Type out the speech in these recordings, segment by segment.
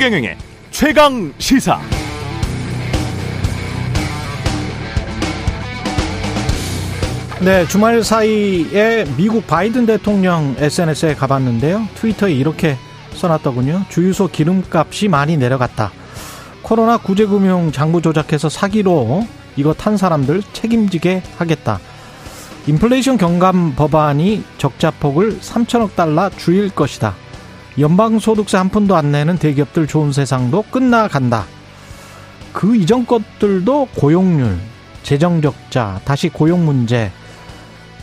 최경영의 최강 시사. 네, 주말 사이에 미국 바이든 대통령 SNS에 가봤는데요. 트위터에 이렇게 써놨더군요. 주유소 기름값이 많이 내려갔다. 코로나 구제금융 장부 조작해서 사기로 이거 탄 사람들 책임지게 하겠다. 인플레이션 경감 법안이 적자폭을 3천억 달러 줄일 것이다. 연방소득세 한 푼도 안 내는 대기업들 좋은 세상도 끝나간다. 그 이전 것들도 고용률, 재정적자, 다시 고용 문제,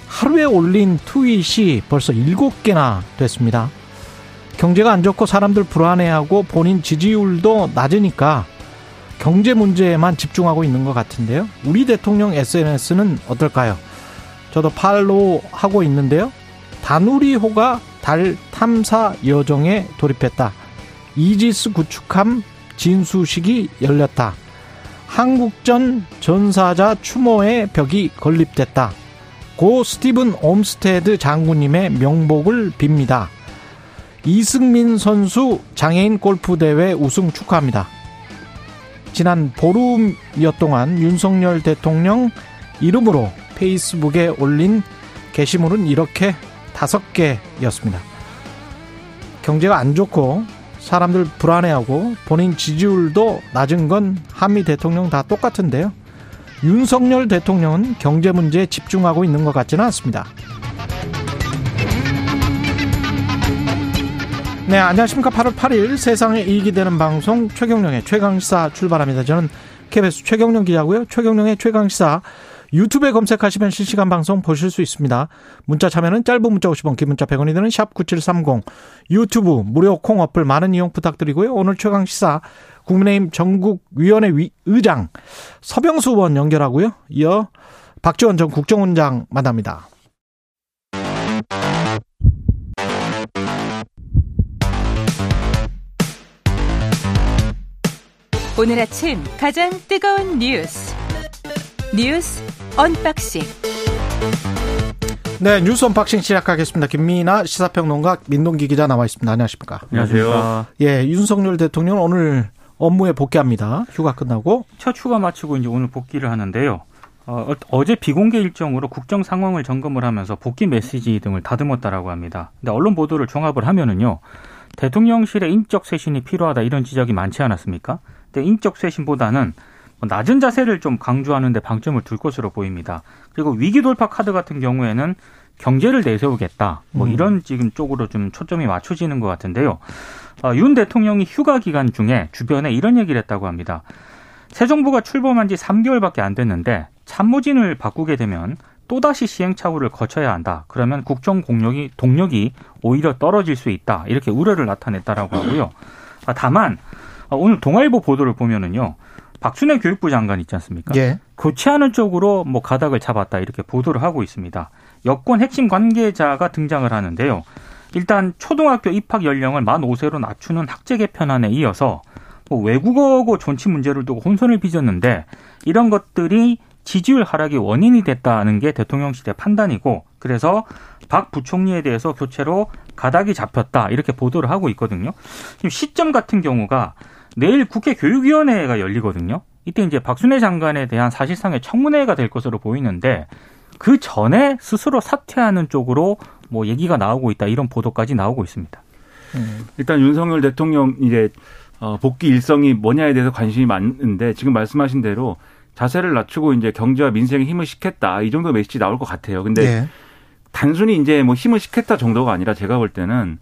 하루에 올린 트윗이 벌써 7개나 됐습니다. 경제가 안 좋고 사람들 불안해하고 본인 지지율도 낮으니까 경제 문제에만 집중하고 있는 것 같은데요. 우리 대통령 SNS는 어떨까요? 저도 팔로우 하고 있는데요. 다누리호가 달 탐사 여정에 돌입했다. 이지스 구축함 진수식이 열렸다. 한국전 전사자 추모의 벽이 건립됐다. 고 스티븐 옴스테드 장군님의 명복을 빕니다. 이승민 선수 장애인 골프 대회 우승 축하합니다. 지난 보름여 동안 윤석열 대통령 이름으로 페이스북에 올린 게시물은 이렇게 다섯 개였습니다. 경제가 안 좋고 사람들 불안해하고 본인 지지율도 낮은 건 한미 대통령 다 똑같은데요. 윤석열 대통령은 경제 문제에 집중하고 있는 것 같지는 않습니다. 네, 안녕하십니까. 8월 8일 세상에 이익이 되는 방송 최경령의 최강시사 출발합니다. 저는 KBS 최경령 기자고요. 최경령의 최강시사 유튜브에 검색하시면 실시간 방송 보실 수 있습니다. 문자 참여는 짧은 문자 50원, 긴 문자 100원이 드는 샵 9730. 유튜브 무료 콩 어플 많은 이용 부탁드리고요. 오늘 최강 시사 국민의힘 전국위원회 의장 서병수 의원 연결하고요. 이어 박지원 전 국정원장 만납니다. 오늘 아침 가장 뜨거운 뉴스 뉴스 언박싱 네 뉴스 언박싱 시작하겠습니다. 김민아 시사평론가 민동기 기자 나와 있습니다. 안녕하십니까? 안녕하세요. 예, 윤석열 대통령 오늘 업무에 복귀합니다. 휴가 끝나고 첫 휴가 마치고 이제 오늘 복귀를 하는데요. 어, 어제 비공개 일정으로 국정 상황을 점검을 하면서 복귀 메시지 등을 다듬었다라고 합니다. 근데 언론 보도를 종합을 하면은요. 대통령실의 인적 쇄신이 필요하다 이런 지적이 많지 않았습니까? 근데 인적 쇄신보다는 뭐 낮은 자세를 좀 강조하는 데 방점을 둘 것으로 보입니다. 그리고 위기 돌파 카드 같은 경우에는 경제를 내세우겠다. 뭐 음. 이런 지금 쪽으로 좀 초점이 맞춰지는 것 같은데요. 어, 윤 대통령이 휴가 기간 중에 주변에 이런 얘기를 했다고 합니다. 새 정부가 출범한 지 3개월밖에 안 됐는데 참모진을 바꾸게 되면 또다시 시행착오를 거쳐야 한다. 그러면 국정 공력이 동력이 오히려 떨어질 수 있다. 이렇게 우려를 나타냈다라고 하고요. 아, 다만 어, 오늘 동아일보 보도를 보면은요. 박순애 교육부 장관 있지 않습니까? 예. 교체하는 쪽으로 뭐 가닥을 잡았다 이렇게 보도를 하고 있습니다. 여권 핵심 관계자가 등장을 하는데요. 일단 초등학교 입학 연령을 만 5세로 낮추는 학제 개편안에 이어서 뭐 외국어고 존치 문제를 두고 혼선을 빚었는데 이런 것들이 지지율 하락의 원인이 됐다는 게 대통령실의 판단이고 그래서 박 부총리에 대해서 교체로 가닥이 잡혔다 이렇게 보도를 하고 있거든요. 지금 시점 같은 경우가 내일 국회 교육위원회가 열리거든요. 이때 이제 박순애 장관에 대한 사실상의 청문회가 될 것으로 보이는데 그 전에 스스로 사퇴하는 쪽으로 뭐 얘기가 나오고 있다 이런 보도까지 나오고 있습니다. 음. 일단 윤석열 대통령 이제 어, 복귀 일성이 뭐냐에 대해서 관심이 많은데 지금 말씀하신 대로 자세를 낮추고 이제 경제와 민생에 힘을 싣겠다 이 정도 메시지 나올 것 같아요. 근데 네. 단순히 이제 뭐 힘을 싣겠다 정도가 아니라 제가 볼 때는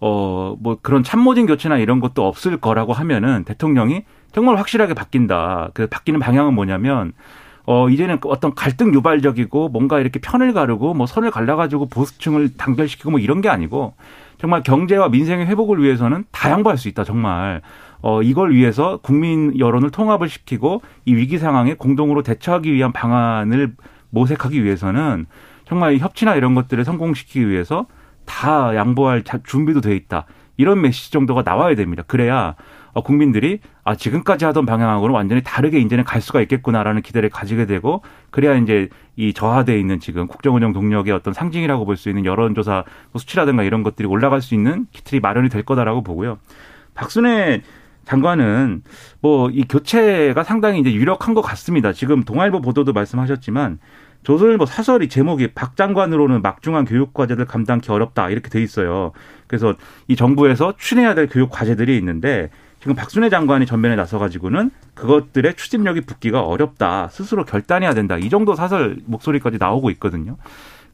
어 뭐 그런 참모진 교체나 이런 것도 없을 거라고 하면은 대통령이 정말 확실하게 바뀐다. 그 바뀌는 방향은 뭐냐면 어, 이제는 어떤 갈등 유발적이고 뭔가 이렇게 편을 가르고 뭐 선을 갈라가지고 보수층을 단결시키고 뭐 이런 게 아니고 정말 경제와 민생의 회복을 위해서는 다 양보할 수 있다, 정말. 어, 이걸 위해서 국민 여론을 통합을 시키고 이 위기 상황에 공동으로 대처하기 위한 방안을 모색하기 위해서는 정말 협치나 이런 것들을 성공시키기 위해서 다 양보할 준비도 돼 있다. 이런 메시지 정도가 나와야 됩니다. 그래야 어, 국민들이 아 지금까지 하던 방향하고는 완전히 다르게 이제는 갈 수가 있겠구나라는 기대를 가지게 되고 그래야 이제 이 저하돼 있는 지금 국정운영 동력의 어떤 상징이라고 볼 수 있는 여론조사 수치라든가 이런 것들이 올라갈 수 있는 기틀이 마련이 될 거다라고 보고요. 박순애 장관은 뭐 이 교체가 상당히 이제 유력한 것 같습니다. 지금 동아일보 보도도 말씀하셨지만 조선일보 사설이 제목이 박 장관으로는 막중한 교육 과제들 감당기 어렵다 이렇게 돼 있어요. 그래서 이 정부에서 추진해야 될 교육 과제들이 있는데 지금 박순애 장관이 전면에 나서가지고는 그것들의 추진력이 붙기가 어렵다. 스스로 결단해야 된다. 이 정도 사설 목소리까지 나오고 있거든요.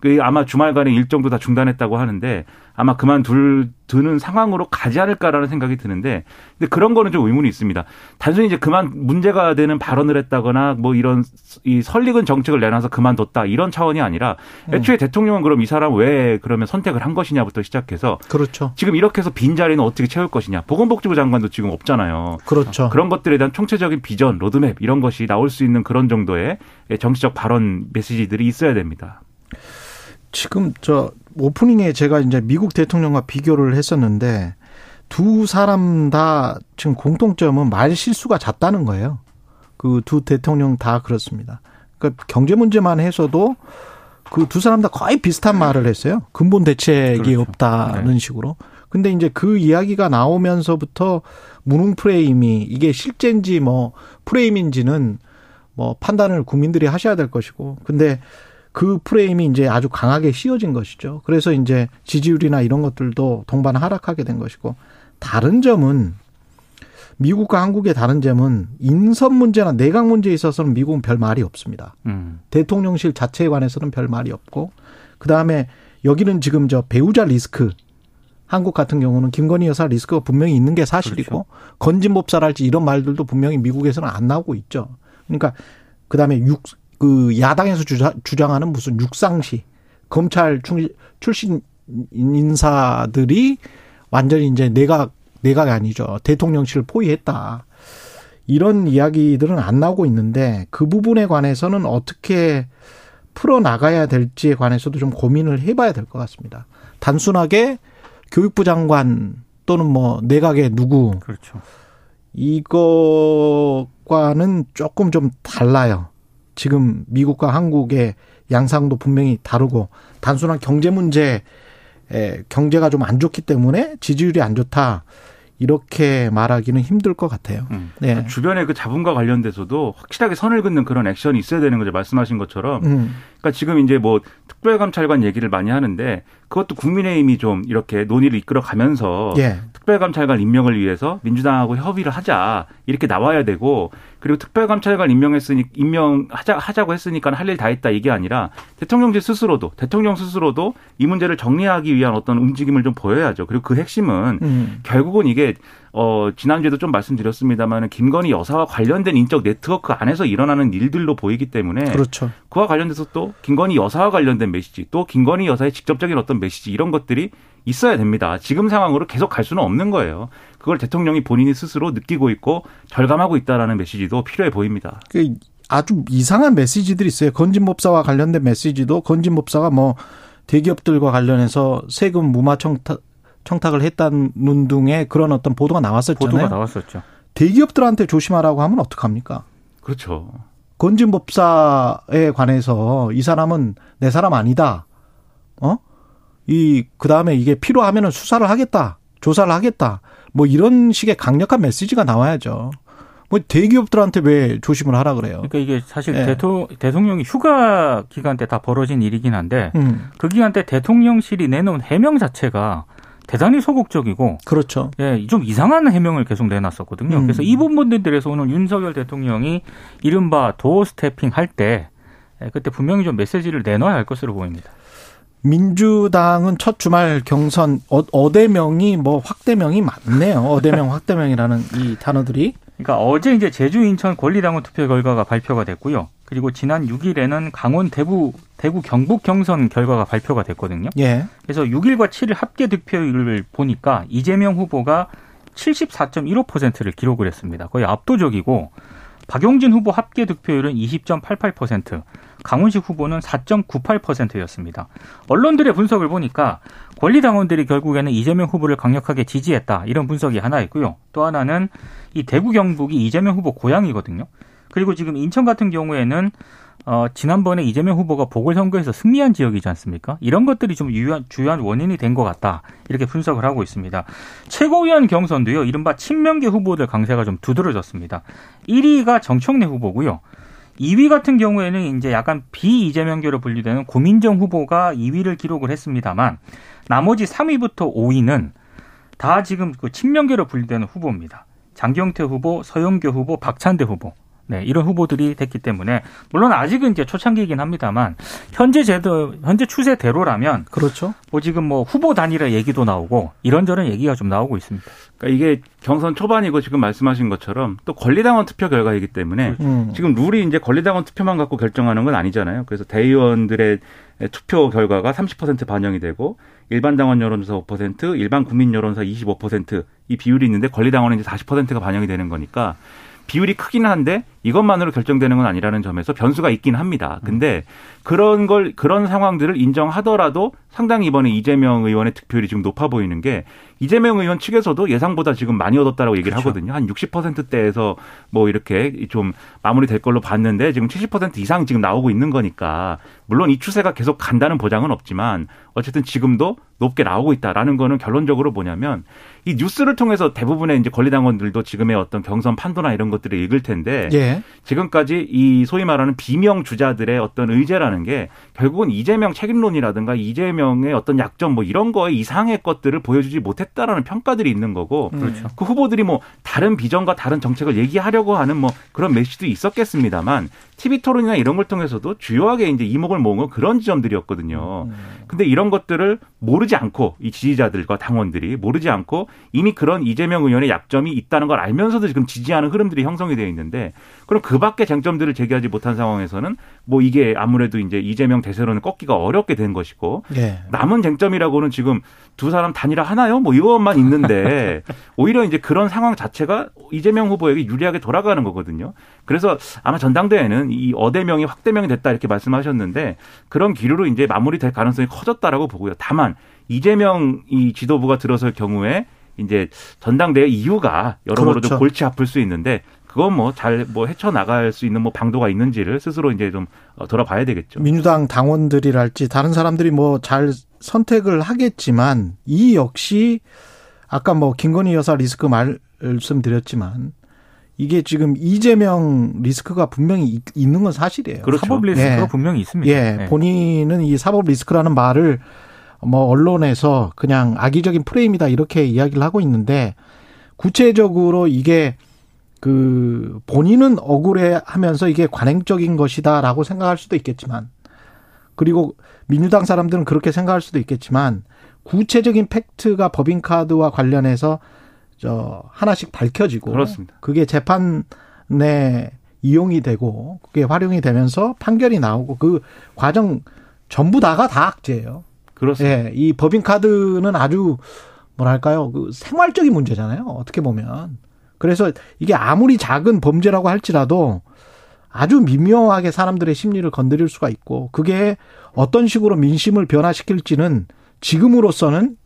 그 아마 주말간에 일정도 다 중단했다고 하는데 아마 그만둘 두는 상황으로 가지 않을까라는 생각이 드는데 근데 그런 거는 좀 의문이 있습니다. 단순히 이제 그만 문제가 되는 발언을 했다거나 뭐 이런 이 설익은 정책을 내놔서 그만뒀다 이런 차원이 아니라 애초에 음. 대통령은 그럼 이 사람 왜 그러면 선택을 한 것이냐부터 시작해서 그렇죠. 지금 이렇게 해서 빈 자리는 어떻게 채울 것이냐. 보건복지부 장관도 지금 없잖아요. 그렇죠. 그런 것들에 대한 총체적인 비전, 로드맵 이런 것이 나올 수 있는 그런 정도의 정치적 발언 메시지들이 있어야 됩니다. 지금 저 오프닝에 제가 이제 미국 대통령과 비교를 했었는데 두 사람 다 지금 공통점은 말 실수가 잦다는 거예요. 그 두 대통령 다 그렇습니다. 그러니까 경제 문제만 해서도 그 두 사람 다 거의 비슷한 말을 했어요. 근본 대책이 그렇죠. 없다는 네. 식으로. 근데 이제 그 이야기가 나오면서부터 무능 프레임이 이게 실제인지 뭐 프레임인지는 뭐 판단을 국민들이 하셔야 될 것이고. 근데 그 프레임이 이제 아주 강하게 씌워진 것이죠. 그래서 이제 지지율이나 이런 것들도 동반 하락하게 된 것이고 다른 점은 미국과 한국의 다른 점은 인선 문제나 내각 문제에 있어서는 미국은 별 말이 없습니다. 음. 대통령실 자체에 관해서는 별 말이 없고 그 다음에 여기는 지금 저 배우자 리스크 한국 같은 경우는 김건희 여사 리스크가 분명히 있는 게 사실이고 그렇죠. 건진법사랄지 이런 말들도 분명히 미국에서는 안 나오고 있죠. 그러니까 그다음에 육, 그 야당에서 주장, 하는 무슨 육상시 검찰 출신 인사들이 완전히 이제 내각 내각이 아니죠 대통령실을 포위했다 이런 이야기들은 안 나오고 있는데 그 부분에 관해서는 어떻게 풀어 나가야 될지에 관해서도 좀 고민을 해봐야 될 것 같습니다. 단순하게 교육부 장관 또는 뭐 내각의 누구 그렇죠. 이거과는 조금 좀 달라요. 지금 미국과 한국의 양상도 분명히 다르고 단순한 경제 문제 에 경제가 좀 안 좋기 때문에 지지율이 안 좋다. 이렇게 말하기는 힘들 것 같아요. 음. 네. 주변에 그 자본과 관련돼서도 확실하게 선을 긋는 그런 액션이 있어야 되는 거죠. 말씀하신 것처럼. 음. 그러니까 지금 이제 뭐 특별감찰관 얘기를 많이 하는데 그것도 국민의힘이 좀 이렇게 논의를 이끌어 가면서 예. 특별감찰관 임명을 위해서 민주당하고 협의를 하자 이렇게 나와야 되고 그리고 특별감찰관 임명했으니 임명하자 하자고 했으니까 할 일 다 했다 이게 아니라 대통령실 스스로도 대통령 스스로도 이 문제를 정리하기 위한 어떤 움직임을 좀 보여야죠. 그리고 그 핵심은 음. 결국은 이게 어, 지난주에도 좀 말씀드렸습니다만 김건희 여사와 관련된 인적 네트워크 안에서 일어나는 일들로 보이기 때문에 그렇죠. 그와 관련돼서 또 김건희 여사와 관련된 메시지 또 김건희 여사의 직접적인 어떤 메시지 이런 것들이 있어야 됩니다. 지금 상황으로 계속 갈 수는 없는 거예요. 그걸 대통령이 본인이 스스로 느끼고 있고 절감하고 있다라는 메시지도 필요해 보입니다. 그 아주 이상한 메시지들이 있어요. 건진법사와 관련된 메시지도 건진법사가 뭐 대기업들과 관련해서 세금 무마 청탁 청탁을 했다는 등의 그런 어떤 보도가 나왔었잖아요. 보도가 나왔었죠. 대기업들한테 조심하라고 하면 어떡합니까? 그렇죠. 건진법사에 관해서 이 사람은 내 사람 아니다. 어? 이, 그 다음에 이게 필요하면은 수사를 하겠다. 조사를 하겠다. 뭐 이런 식의 강력한 메시지가 나와야죠. 뭐 대기업들한테 왜 조심을 하라 그래요? 그러니까 이게 사실 네. 대토, 대통령이 휴가 기간 때 다 벌어진 일이긴 한데 음. 그 기간 때 대통령실이 내놓은 해명 자체가 대단히 소극적이고 그렇죠. 예, 좀 이상한 해명을 계속 내놨었거든요. 음. 그래서 이 부분들에서 오늘 윤석열 대통령이 이른바 도어 스태핑 할때 예, 그때 분명히 좀 메시지를 내놔야 할 것으로 보입니다. 민주당은 첫 주말 경선 어, 어대명이 뭐 확대명이 많네요. 어대명 확대명이라는 이 단어들이. 그러니까 어제 이제 제주 인천 권리당원 투표 결과가 발표가 됐고요. 그리고 지난 6일에는 강원 대구 대구 경북 경선 결과가 발표가 됐거든요. 예. 그래서 6일과 7일 합계 득표율을 보니까 이재명 후보가 74.15%를 기록을 했습니다. 거의 압도적이고 박용진 후보 합계 득표율은 20.88%, 강훈식 후보는 4.98%였습니다. 언론들의 분석을 보니까 권리당원들이 결국에는 이재명 후보를 강력하게 지지했다. 이런 분석이 하나 있고요. 또 하나는 이 대구 경북이 이재명 후보 고향이거든요. 그리고 지금 인천 같은 경우에는 어, 지난번에 이재명 후보가 보궐선거에서 승리한 지역이지 않습니까? 이런 것들이 좀 유한, 주요한 원인이 된 것 같다. 이렇게 분석을 하고 있습니다. 최고위원 경선도요, 이른바 친명계 후보들 강세가 좀 두드러졌습니다. 1위가 정청래 후보고요. 2위 같은 경우에는 이제 약간 비이재명계로 분류되는 고민정 후보가 2위를 기록을 했습니다만 나머지 3위부터 5위는 다 지금 그 친명계로 분류되는 후보입니다. 장경태 후보, 서영교 후보, 박찬대 후보. 네, 이런 후보들이 됐기 때문에 물론 아직은 이제 초창기이긴 합니다만 현재 제도 현재 추세대로라면 그렇죠. 뭐 지금 뭐 후보 단일화 얘기도 나오고 이런저런 얘기가 좀 나오고 있습니다. 그러니까 이게 경선 초반이고 지금 말씀하신 것처럼 또 권리당원 투표 결과이기 때문에 음. 지금 룰이 이제 권리당원 투표만 갖고 결정하는 건 아니잖아요. 그래서 대의원들의 투표 결과가 30% 반영이 되고 일반 당원 여론조사 5%, 일반 국민 여론조사 25%이 비율이 있는데 권리당원은 이제 40%가 반영이 되는 거니까 비율이 크기는 한데 이것만으로 결정되는 건 아니라는 점에서 변수가 있긴 합니다. 근데 그런 걸 그런 상황들을 인정하더라도 상당히 이번에 이재명 의원의 득표율이 지금 높아 보이는 게 이재명 의원 측에서도 예상보다 지금 많이 얻었다라고 얘기를 그렇죠. 하거든요. 한 60%대에서 뭐 이렇게 좀 마무리될 걸로 봤는데 지금 70% 이상 지금 나오고 있는 거니까 물론 이 추세가 계속 간다는 보장은 없지만 어쨌든 지금도 높게 나오고 있다라는 거는 결론적으로 뭐냐면 이 뉴스를 통해서 대부분의 이제 권리당원들도 지금의 어떤 경선 판도나 이런 것들을 읽을 텐데 예. 지금까지 이 소위 말하는 비명 주자들의 어떤 의제라는 게 결국은 이재명 책임론이라든가 이재명의 어떤 약점 뭐 이런 거에 이상의 것들을 보여주지 못했다라는 평가들이 있는 거고 음. 그렇죠. 그 후보들이 뭐 다른 비전과 다른 정책을 얘기하려고 하는 뭐 그런 메시지도 있었겠습니다만 TV 토론이나 이런 걸 통해서도 주요하게 이제 이목을 모은 그런 지점들이었거든요. 음. 근데 이런 것들을 모르지 않고 이 지지자들과 당원들이 모르지 않고 이미 그런 이재명 의원의 약점이 있다는 걸 알면서도 지금 지지하는 흐름들이 형성이 되어 있는데 그럼 그 밖에 쟁점들을 제기하지 못한 상황에서는 뭐 이게 아무래도 이제 이재명 대세론을 꺾기가 어렵게 된 것이고 예. 남은 쟁점이라고는 지금 두 사람 단일화 하나요? 뭐 이것만 있는데 오히려 이제 그런 상황 자체가 이재명 후보에게 유리하게 돌아가는 거거든요. 그래서 아마 전당대회는 이 어대명이 확대명이 됐다 이렇게 말씀하셨는데 그런 기류로 이제 마무리될 가능성이 커졌다라고 보고요. 다만 이재명 이 지도부가 들어설 경우에 이제 전당대회 이유가 여러모로 그렇죠. 좀 골치 아플 수 있는데 그건 뭐 잘뭐 뭐 헤쳐 나갈 수 있는 뭐 방도가 있는지를 스스로 이제 좀 어, 돌아봐야 되겠죠. 민주당 당원들이랄지 다른 사람들이 뭐 잘 선택을 하겠지만 이 역시 아까 뭐 김건희 여사 리스크 말씀드렸지만 이게 지금 이재명 리스크가 분명히 있는 건 사실이에요. 그렇죠. 사법 리스크가 예. 분명히 있습니다. 예. 네. 본인은 이 사법 리스크라는 말을 뭐 언론에서 그냥 악의적인 프레임이다 이렇게 이야기를 하고 있는데 구체적으로 이게 그 본인은 억울해 하면서 이게 관행적인 것이다라고 생각할 수도 있겠지만 그리고 민주당 사람들은 그렇게 생각할 수도 있겠지만 구체적인 팩트가 법인카드와 관련해서 저 하나씩 밝혀지고 그렇습니다. 그게 재판에 이용이 되고 그게 활용이 되면서 판결이 나오고 그 과정 전부 다가 다 악재예요. 그렇습니다. 예, 이 법인카드는 아주 뭐랄까요 그 생활적인 문제잖아요. 어떻게 보면 그래서 이게 아무리 작은 범죄라고 할지라도 아주 미묘하게 사람들의 심리를 건드릴 수가 있고 그게 어떤 식으로 민심을 변화시킬지는 지금으로서는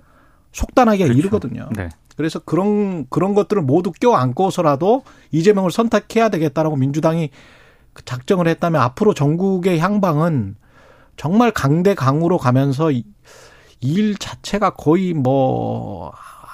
속단하기가 그렇죠. 이르거든요. 네. 그래서 그런 그런 것들을 모두 껴안고서라도 이재명을 선택해야 되겠다라고 민주당이 작정을 했다면 앞으로 전국의 향방은 정말 강대 강으로 가면서 일 자체가 거의 뭐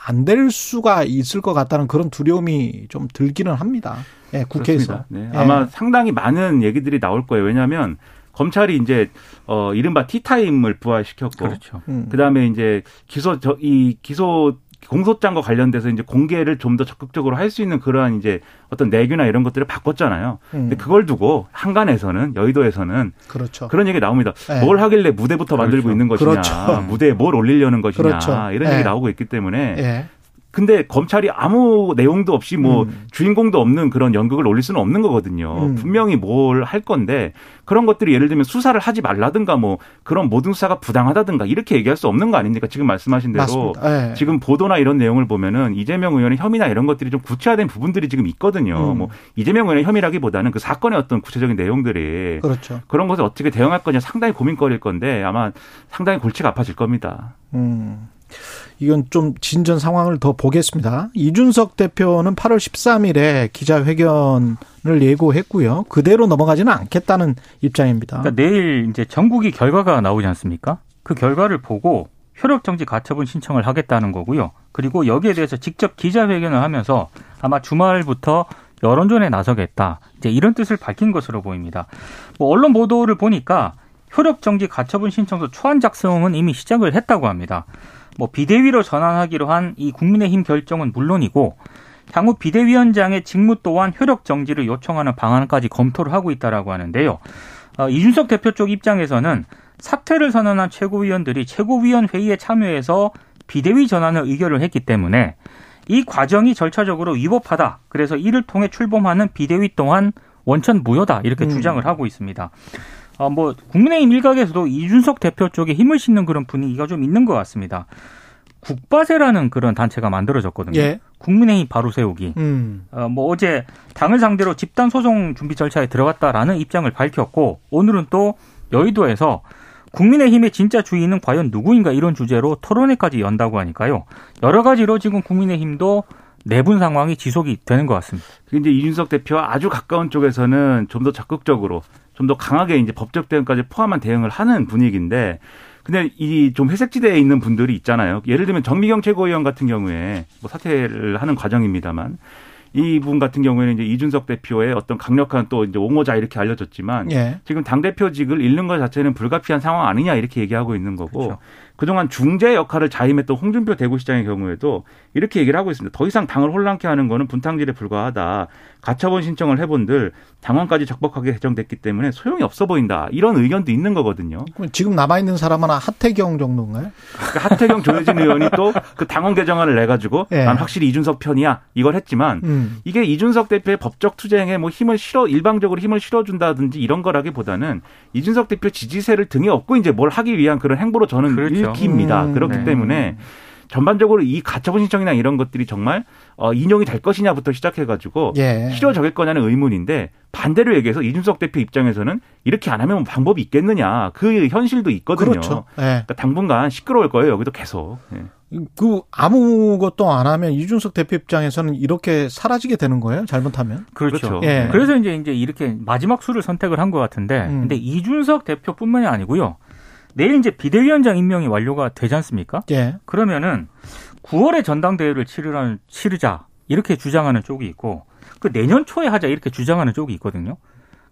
안 될 수가 있을 것 같다는 그런 두려움이 좀 들기는 합니다. 예, 국회에서. 네. 예. 아마 상당히 많은 얘기들이 나올 거예요. 왜냐하면 검찰이 이제 어 이른바 티타임을 부활시켰고 그렇죠. 음. 그다음에 이제 기소 저 이 기소 공소장과 관련돼서 이제 공개를 좀 더 적극적으로 할 수 있는 그러한 이제 어떤 내규나 이런 것들을 바꿨잖아요. 음. 근데 그걸 두고 한간에서는 여의도에서는 그렇죠. 그런 얘기 나옵니다. 네. 뭘 하길래 무대부터 만들고 그렇죠. 있는 것이냐, 그렇죠. 무대에 뭘 올리려는 것이냐 그렇죠. 이런 네. 얘기 나오고 있기 때문에 네. 근데 검찰이 아무 내용도 없이 뭐 음. 주인공도 없는 그런 연극을 올릴 수는 없는 거거든요. 음. 분명히 뭘 할 건데 그런 것들이 예를 들면 수사를 하지 말라든가 뭐 그런 모든 수사가 부당하다든가 이렇게 얘기할 수 없는 거 아닙니까? 지금 말씀하신 대로 네. 지금 보도나 이런 내용을 보면은 이재명 의원의 혐의나 이런 것들이 좀 구체화된 부분들이 지금 있거든요. 음. 뭐 이재명 의원의 혐의라기보다는 그 사건의 어떤 구체적인 내용들이 그렇죠. 그런 것을 어떻게 대응할 거냐 상당히 고민거리일 건데 아마 상당히 골치가 아파질 겁니다. 음. 이건 좀 진전 상황을 더 보겠습니다. 이준석 대표는 8월 13일에 기자회견을 예고했고요. 그대로 넘어가지는 않겠다는 입장입니다. 그러니까 내일 이제 전국이 결과가 나오지 않습니까? 그 결과를 보고 효력 정지 가처분 신청을 하겠다는 거고요. 그리고 여기에 대해서 직접 기자회견을 하면서 아마 주말부터 여론전에 나서겠다. 이제 이런 뜻을 밝힌 것으로 보입니다. 뭐 언론 보도를 보니까 효력 정지 가처분 신청서 초안 작성은 이미 시작을 했다고 합니다. 뭐 비대위로 전환하기로 한 이 국민의힘 결정은 물론이고 향후 비대위원장의 직무 또한 효력 정지를 요청하는 방안까지 검토를 하고 있다라고 하는데요. 어, 이준석 대표 쪽 입장에서는 사퇴를 선언한 최고위원들이 최고위원 회의에 참여해서 비대위 전환을 의결을 했기 때문에 이 과정이 절차적으로 위법하다. 그래서 이를 통해 출범하는 비대위 또한 원천 무효다. 이렇게 음. 주장을 하고 있습니다. 어, 뭐 국민의힘 일각에서도 이준석 대표 쪽에 힘을 싣는 그런 분위기가 좀 있는 것 같습니다. 국바세라는 그런 단체가 만들어졌거든요. 예. 국민의힘 바로 세우기. 음. 어, 뭐 어제 당을 상대로 집단 소송 준비 절차에 들어갔다라는 입장을 밝혔고 오늘은 또 여의도에서 국민의힘의 진짜 주인은 과연 누구인가 이런 주제로 토론회까지 연다고 하니까요. 여러 가지로 지금 국민의힘도 내분 상황이 지속이 되는 것 같습니다. 이제 이준석 대표와 아주 가까운 쪽에서는 좀 더 적극적으로 좀 더 강하게 이제 법적 대응까지 포함한 대응을 하는 분위기인데 근데 이 좀 회색지대에 있는 분들이 있잖아요. 예를 들면 정미경 최고위원 같은 경우에 뭐 사퇴를 하는 과정입니다만 이분 같은 경우에는 이제 이준석 대표의 어떤 강력한 또 이제 옹호자 이렇게 알려졌지만 예. 지금 당 대표직을 잃는 것 자체는 불가피한 상황 아니냐 이렇게 얘기하고 있는 거고 그렇죠. 그동안 중재 역할을 자임했던 홍준표 대구시장의 경우에도 이렇게 얘기를 하고 있습니다. 더 이상 당을 혼란케 하는 거는 분탕질에 불과하다. 가처분 신청을 해본들 당원까지 적법하게 개정됐기 때문에 소용이 없어 보인다. 이런 의견도 있는 거거든요. 지금 남아있는 사람은 하태경 정도인가요? 그러니까 하태경 조혜진 의원이 또 그 당원 개정안을 내가지고 네. 난 확실히 이준석 편이야. 이걸 했지만 음. 이게 이준석 대표의 법적 투쟁에 뭐 힘을 실어 일방적으로 힘을 실어준다든지 이런 거라기보다는 이준석 대표 지지세를 등에 업고 이제 뭘 하기 위한 그런 행보로 저는 그렇죠. 읽힙니다. 음. 그렇기 네. 때문에 전반적으로 이 가처분 신청이나 이런 것들이 정말 어, 인용이 될 것이냐부터 시작해가지고 예. 실효적일 거냐는 의문인데 반대로 얘기해서 이준석 대표 입장에서는 이렇게 안 하면 방법이 있겠느냐 그 현실도 있거든요. 그렇죠. 예. 그러니까 당분간 시끄러울 거예요 여기도 계속. 예. 그 아무것도 안 하면 이준석 대표 입장에서는 이렇게 사라지게 되는 거예요? 잘못하면? 그렇죠. 그렇죠. 예. 그래서 이제 이제 이렇게 마지막 수를 선택을 한 것 같은데, 음. 근데 이준석 대표뿐만이 아니고요. 내일 이제 비대위원장 임명이 완료가 되지 않습니까? 예. 그러면은 9월에 전당대회를 치르라는 치르자 이렇게 주장하는 쪽이 있고 그 내년 초에 하자 이렇게 주장하는 쪽이 있거든요.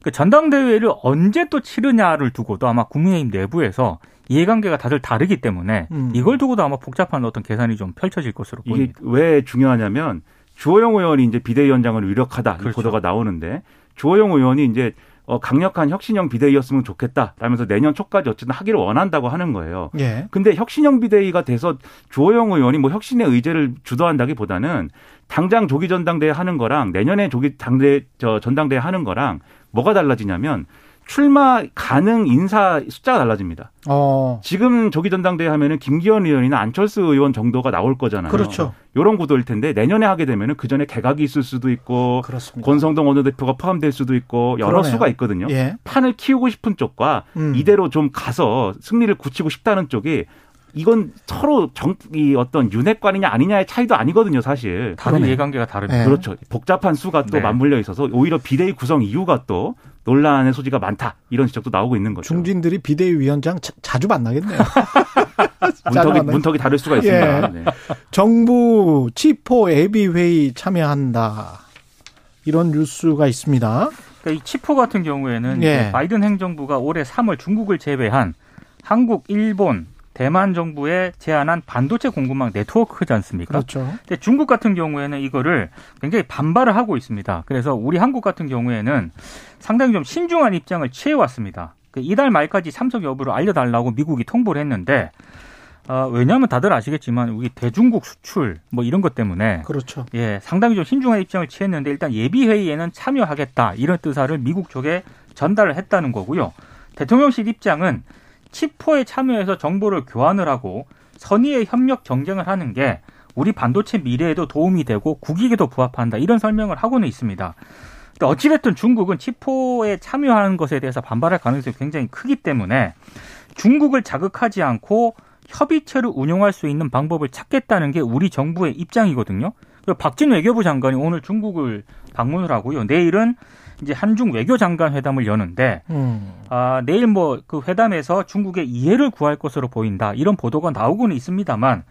그 전당대회를 언제 또 치르냐를 두고도 아마 국민의힘 내부에서 이해관계가 다들 다르기 때문에 음. 이걸 두고도 아마 복잡한 어떤 계산이 좀 펼쳐질 것으로 보입니다. 이게 왜 중요하냐면 주호영 의원이 이제 비대위원장을 위력하다 그렇죠. 이 보도가 나오는데 주호영 의원이 이제 어, 강력한 혁신형 비대위였으면 좋겠다. 라면서 내년 초까지 어쨌든 하기를 원한다고 하는 거예요. 예. 근데 혁신형 비대위가 돼서 주호영 의원이 뭐 혁신의 의제를 주도한다기보다는 당장 조기 전당대회 하는 거랑 내년에 조기 당대 저 전당대회 하는 거랑 뭐가 달라지냐면 출마 가능 인사 숫자가 달라집니다. 어. 지금 조기 전당대회 하면은 김기현 의원이나 안철수 의원 정도가 나올 거잖아요. 그렇죠. 이런 구도일 텐데 내년에 하게 되면은 그 전에 개각이 있을 수도 있고 그렇습니다. 권성동 원내대표가 포함될 수도 있고 여러 그러네요. 수가 있거든요. 예. 판을 키우고 싶은 쪽과 음. 이대로 좀 가서 승리를 굳히고 싶다는 쪽이 이건 서로 정, 이 어떤 윤핵관이냐 아니냐의 차이도 아니거든요, 사실. 다른 이해관계가 다릅니다. 네. 그렇죠. 복잡한 수가 또 네. 맞물려 있어서 오히려 비대위 구성 이유가 또 논란의 소지가 많다. 이런 지적도 나오고 있는 거죠. 중진들이 비대위 위원장 자, 주 만나겠네요. 문턱이, 문턱이 다를 수가 있습니다. 예. 네. 정부 치포 예비 회의 참여한다. 이런 뉴스가 있습니다. 그러니까 이 치포 같은 경우에는 예. 바이든 행정부가 올해 3월 중국을 제외한 한국, 일본, 대만 정부에 제안한 반도체 공급망 네트워크지 않습니까? 그렇죠. 근데 중국 같은 경우에는 이거를 굉장히 반발을 하고 있습니다. 그래서 우리 한국 같은 경우에는 상당히 좀 신중한 입장을 취해 왔습니다. 그 이달 말까지 참석 여부를 알려달라고 미국이 통보를 했는데 어, 왜냐하면 다들 아시겠지만 우리 대중국 수출 뭐 이런 것 때문에 그렇죠. 예, 상당히 좀 신중한 입장을 취했는데 일단 예비 회의에는 참여하겠다 이런 뜻사를 미국 쪽에 전달을 했다는 거고요. 대통령실 입장은 치포에 참여해서 정보를 교환을 하고 선의의 협력 경쟁을 하는 게 우리 반도체 미래에도 도움이 되고 국익에도 부합한다 이런 설명을 하고는 있습니다. 근데 어찌됐든 중국은 치포에 참여하는 것에 대해서 반발할 가능성이 굉장히 크기 때문에 중국을 자극하지 않고 협의체를 운용할 수 있는 방법을 찾겠다는 게 우리 정부의 입장이거든요. 박진 외교부 장관이 오늘 중국을 방문을 하고요. 내일은 이제 한중 외교장관 회담을 여는데 음. 아, 내일 뭐 그 회담에서 중국의 이해를 구할 것으로 보인다 이런 보도가 나오고는 있습니다만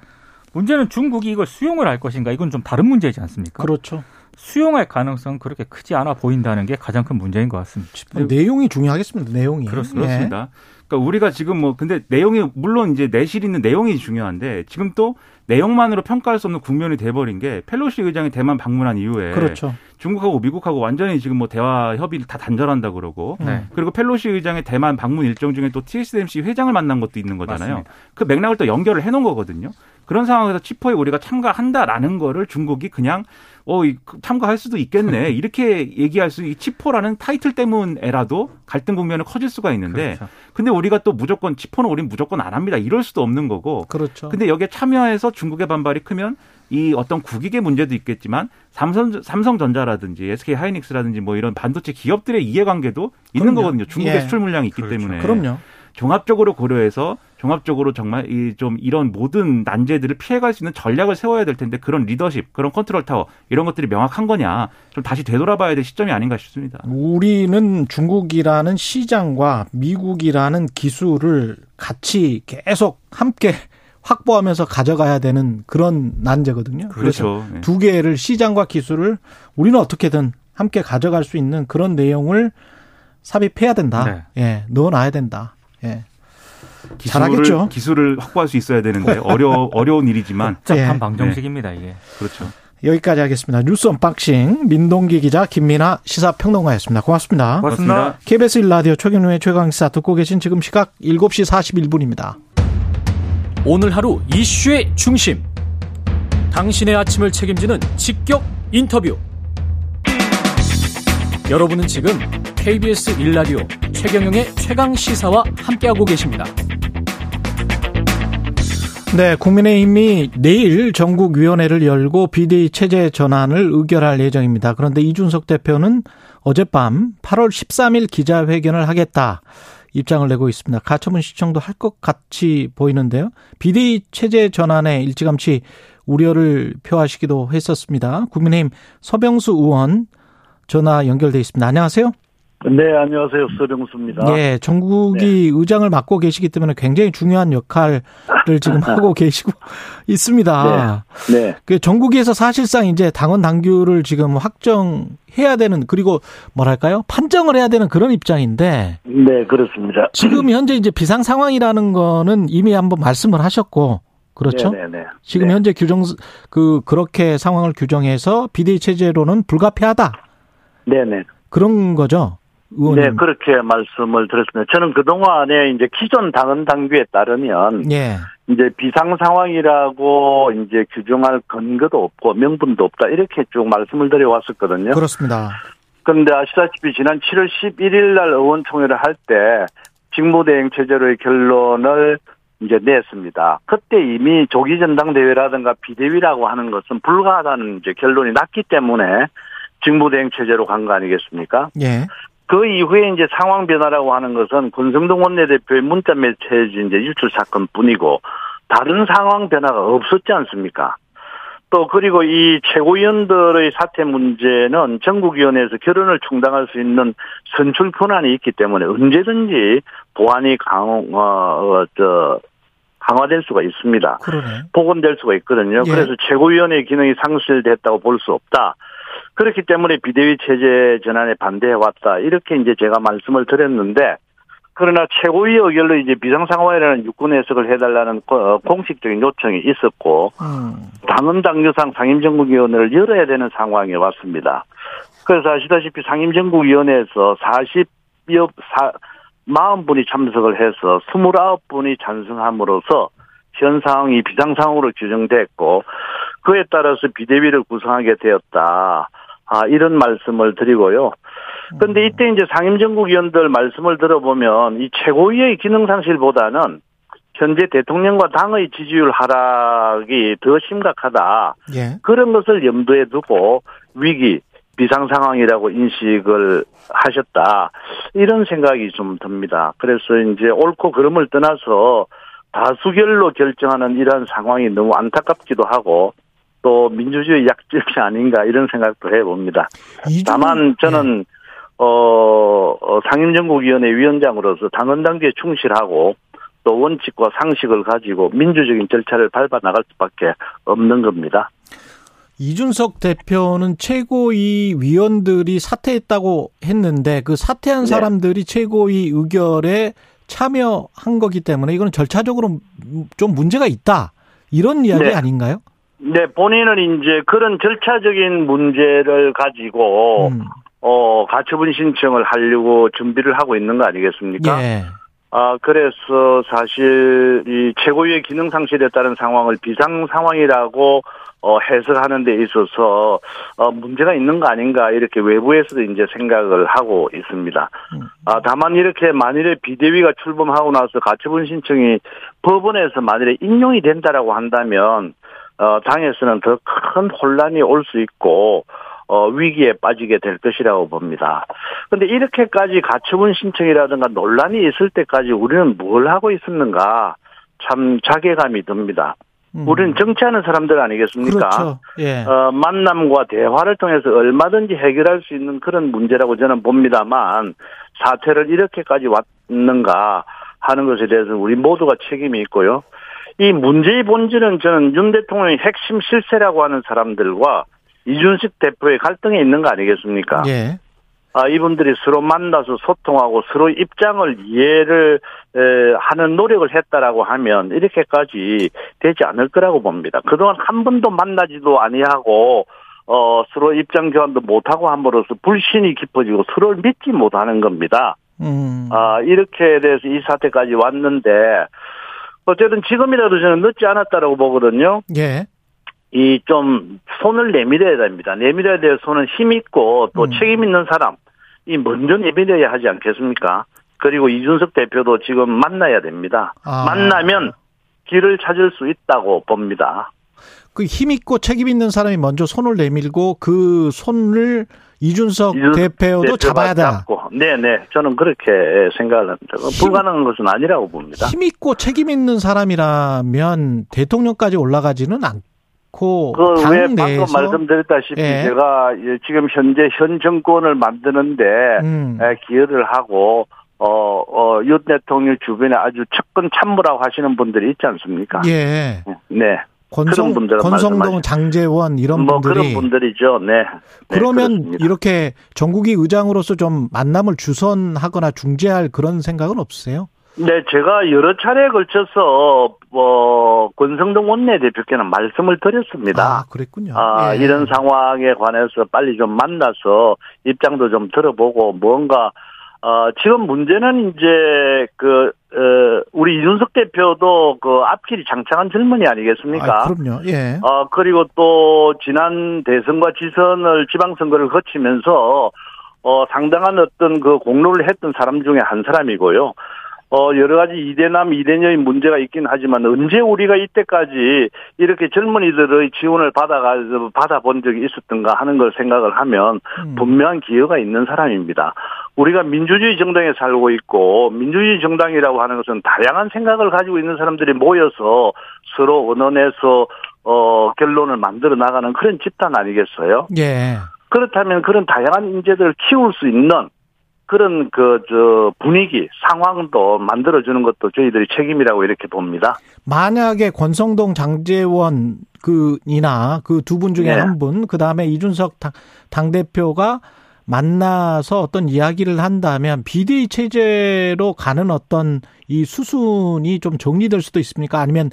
문제는 중국이 이걸 수용을 할 것인가 이건 좀 다른 문제이지 않습니까? 그렇죠. 수용할 가능성은 그렇게 크지 않아 보인다는 게 가장 큰 문제인 것 같습니다. 내용이 중요하겠습니다. 내용이. 그렇습니다. 예. 그렇습니다. 그러니까 우리가 지금 뭐 근데 내용이 물론 이제 내실 있는 내용이 중요한데 지금 또 내용만으로 평가할 수 없는 국면이 돼버린 게 펠로시 의장이 대만 방문한 이후에 그렇죠. 중국하고 미국하고 완전히 지금 뭐 대화 협의를 다 단절한다 그러고 네. 그리고 펠로시 의장의 대만 방문 일정 중에 또 TSMC 회장을 만난 것도 있는 거잖아요. 맞습니다. 그 맥락을 또 연결을 해놓은 거거든요. 그런 상황에서 칩4에 우리가 참가한다라는 거를 중국이 그냥 어그 참가할 수도 있겠네 이렇게 얘기할 수 이 칩4라는 타이틀 때문에라도 갈등 국면은 커질 수가 있는데 그렇죠. 근데 우리가 또 무조건 칩4는 우린 무조건 안 합니다 이럴 수도 없는 거고 그렇죠. 근데 여기에 참여해서 중국의 반발이 크면 이 어떤 국익의 문제도 있겠지만 삼성 삼성전자라든지 SK 하이닉스라든지 뭐 이런 반도체 기업들의 이해관계도 있는 그럼요. 거거든요 중국의 예. 수출 물량이 있기 그렇죠. 때문에 그럼요. 종합적으로 고려해서 종합적으로 정말 이 좀 이런 모든 난제들을 피해갈 수 있는 전략을 세워야 될 텐데 그런 리더십, 그런 컨트롤 타워 이런 것들이 명확한 거냐 좀 다시 되돌아봐야 될 시점이 아닌가 싶습니다. 우리는 중국이라는 시장과 미국이라는 기술을 같이 계속 함께 확보하면서 가져가야 되는 그런 난제거든요. 그렇죠. 그래서 두 개를 시장과 기술을 우리는 어떻게든 함께 가져갈 수 있는 그런 내용을 삽입해야 된다. 네. 예, 넣어놔야 된다. 예. 기술을, 잘하겠죠. 기술을 확보할 수 있어야 되는데 어려 어려운 일이지만 복잡한 예. 방정식입니다 이게. 그렇죠. 여기까지 하겠습니다. 뉴스 언박싱 민동기 기자 김민아 시사평론가였습니다. 고맙습니다. 고맙습니다. KBS 1라디오 최경영의 최강시사 듣고 계신 지금 시각 7시 41분입니다. 오늘 하루 이슈의 중심. 당신의 아침을 책임지는 직격 인터뷰. 여러분은 지금 KBS 1라디오 최경영의 최강 시사와 함께하고 계십니다. 네, 국민의힘이 내일 전국위원회를 열고 비대위 체제 전환을 의결할 예정입니다. 그런데 이준석 대표는 어젯밤 8월 13일 기자회견을 하겠다 입장을 내고 있습니다. 가처분 시청도 할 것 같이 보이는데요. 비대위 체제 전환에 일찌감치 우려를 표하시기도 했었습니다. 국민의힘 서병수 의원 전화 연결돼 있습니다. 안녕하세요. 네, 안녕하세요. 서령수입니다. 네, 전국이 네. 의장을 맡고 계시기 때문에 굉장히 중요한 역할을 지금 하고 계시고 있습니다. 네. 네. 그 전국에서 사실상 이제 당원 당규를 지금 확정해야 되는 그리고 뭐랄까요? 판정을 해야 되는 그런 입장인데. 네, 그렇습니다. 지금 현재 이제 비상 상황이라는 거는 이미 한번 말씀을 하셨고 그렇죠? 네네 네, 네. 지금 네. 현재 규정 그 그렇게 상황을 규정해서 비대위 체제로는 불가피하다. 네네. 그런 거죠. 의원님. 네, 그렇게 말씀을 드렸습니다. 저는 그동안에 이제 기존 당헌 당규에 따르면 예. 이제 비상 상황이라고 이제 규정할 근거도 없고 명분도 없다 이렇게 쭉 말씀을 드려 왔었거든요. 그렇습니다. 그런데 아시다시피 지난 7월 11일 날 의원총회를 할 때 직무대행 체제로의 결론을 이제 냈습니다. 그때 이미 조기 전당대회라든가 비대위라고 하는 것은 불가하다는 이제 결론이 났기 때문에 직무대행 체제로 간 거 아니겠습니까? 예. 그 이후에 이제 상황 변화라고 하는 것은 권성동 원내대표의 문자 메시지 이제 유출 사건 뿐이고 다른 상황 변화가 없었지 않습니까? 또 그리고 이 최고위원들의 사퇴 문제는 전국위원회에서 결혼을 충당할 수 있는 선출 권한이 있기 때문에 언제든지 보안이 강, 어, 어, 저, 강화될 수가 있습니다. 그러네. 복원될 수가 있거든요. 예. 그래서 최고위원회 기능이 상실됐다고 볼 수 없다. 그렇기 때문에 비대위 체제 전환에 반대해 왔다. 이렇게 이제 제가 말씀을 드렸는데 그러나 최고위 의결로 이제 비상상황이라는 육군 해석을 해달라는 어, 공식적인 요청이 있었고 음. 당헌 당규상 상임정국위원회를 열어야 되는 상황에 왔습니다. 그래서 아시다시피 상임정국위원회에서 40여 40분이 참석을 해서 29분이 찬성함으로써 현 상황이 비상상황으로 규정됐고 그에 따라서 비대위를 구성하게 되었다. 아, 이런 말씀을 드리고요. 근데 음. 이때 이제 상임정국위원들 말씀을 들어보면 이 최고위의 기능 상실보다는 현재 대통령과 당의 지지율 하락이 더 심각하다. 예. 그런 것을 염두에 두고 위기, 비상 상황이라고 인식을 하셨다. 이런 생각이 좀 듭니다. 그래서 이제 옳고 그름을 떠나서 다수결로 결정하는 이러한 상황이 너무 안타깝기도 하고 또 민주주의 약점이 아닌가 이런 생각도 해봅니다. 다만 저는 네. 어, 어 상임정국위원회 위원장으로서 당헌당규에 충실하고 또 원칙과 상식을 가지고 민주적인 절차를 밟아 나갈 수밖에 없는 겁니다. 이준석 대표는 최고위 위원들이 사퇴했다고 했는데 그 사퇴한 네. 사람들이 최고위 의결에 참여한 거기 때문에 이거는 절차적으로 좀 문제가 있다. 이런 이야기 네. 아닌가요? 네, 본인은 이제 그런 절차적인 문제를 가지고 음. 어 가처분 신청을 하려고 준비를 하고 있는 거 아니겠습니까? 예. 아 그래서 사실 이 최고위의 기능 상실에 따른 상황을 비상 상황이라고 어, 해석하는 데 있어서 어, 문제가 있는 거 아닌가 이렇게 외부에서도 이제 생각을 하고 있습니다. 아, 다만 이렇게 만일에 비대위가 출범하고 나서 가처분 신청이 법원에서 만일에 인용이 된다라고 한다면 어, 당에서는 더 큰 혼란이 올 수 있고 어, 위기에 빠지게 될 것이라고 봅니다. 그런데 이렇게까지 가처분 신청이라든가 논란이 있을 때까지 우리는 뭘 하고 있었는가 참 자괴감이 듭니다. 음. 우리는 정치하는 사람들 아니겠습니까? 그렇죠. 예. 어, 만남과 대화를 통해서 얼마든지 해결할 수 있는 그런 문제라고 저는 봅니다만 사태를 이렇게까지 왔는가 하는 것에 대해서 우리 모두가 책임이 있고요. 이 문제의 본질은 저는 윤 대통령의 핵심 실세라고 하는 사람들과 이준식 대표의 갈등에 있는 거 아니겠습니까? 예. 아, 이분들이 서로 만나서 소통하고 서로 입장을 이해를 에, 하는 노력을 했다라고 하면 이렇게까지 되지 않을 거라고 봅니다. 그동안 한 번도 만나지도 아니하고 어, 서로 입장 교환도 못하고 함으로써 불신이 깊어지고 서로를 믿지 못하는 겁니다. 음. 아, 이렇게 돼서 이 사태까지 왔는데 어쨌든 지금이라도 저는 늦지 않았다라고 보거든요. 예. 이 좀 손을 내밀어야 됩니다. 내밀어야 될 손은 힘 있고 또 음. 책임 있는 사람 이 먼저 내밀어야 하지 않겠습니까? 그리고 이준석 대표도 지금 만나야 됩니다. 아. 만나면 길을 찾을 수 있다고 봅니다. 그 힘 있고 책임 있는 사람이 먼저 손을 내밀고 그 손을 이준석, 이준석 대표도 잡아야 된다. 네네. 저는 그렇게 생각을 합니다. 불가능한 것은 아니라고 봅니다. 힘 있고 책임 있는 사람이라면 대통령까지 올라가지는 않, 그왜 방금 말씀드렸다시피 예. 제가 지금 현재 현 정권을 만드는데 음. 기여를 하고 어, 어, 윤 대통령 주변에 아주 측근 참모라고 하시는 분들이 있지 않습니까? 예. 네. 권성, 권성동, 장재원 이런 뭐 분들이 그런 분들이죠. 네. 네 그러면 네, 이렇게 전국위 의장으로서 좀 만남을 주선하거나 중재할 그런 생각은 없으세요? 네, 제가 여러 차례에 걸쳐서 뭐 권성동 원내대표께는 말씀을 드렸습니다. 아, 그랬군요. 아, 예. 이런 상황에 관해서 빨리 좀 만나서 입장도 좀 들어보고 뭔가 어, 지금 문제는 이제 그 어, 우리 이준석 대표도 그 앞길이 장창한 젊은이 아니겠습니까? 아, 그럼요. 예. 어, 그리고 또 지난 대선과 지선을 지방선거를 거치면서 어, 상당한 어떤 그 공로를 했던 사람 중에 한 사람이고요. 어, 여러 가지 이대남, 이대녀의 문제가 있긴 하지만 언제 우리가 이때까지 이렇게 젊은이들의 지원을 받아가, 받아본 적이 있었던가 하는 걸 생각을 하면 음. 분명한 기여가 있는 사람입니다. 우리가 민주주의 정당에 살고 있고 민주주의 정당이라고 하는 것은 다양한 생각을 가지고 있는 사람들이 모여서 서로 언론에서 어, 결론을 만들어 나가는 그런 집단 아니겠어요? 예. 그렇다면 그런 다양한 인재들을 키울 수 있는 그런 그 저 분위기 상황도 만들어주는 것도 저희들이 책임이라고 이렇게 봅니다. 만약에 권성동 장재원 그이나 그 두 분 중에 네. 한 분, 그 다음에 이준석 당 대표가 만나서 어떤 이야기를 한다면 비대위 체제로 가는 어떤 이 수순이 좀 정리될 수도 있습니까? 아니면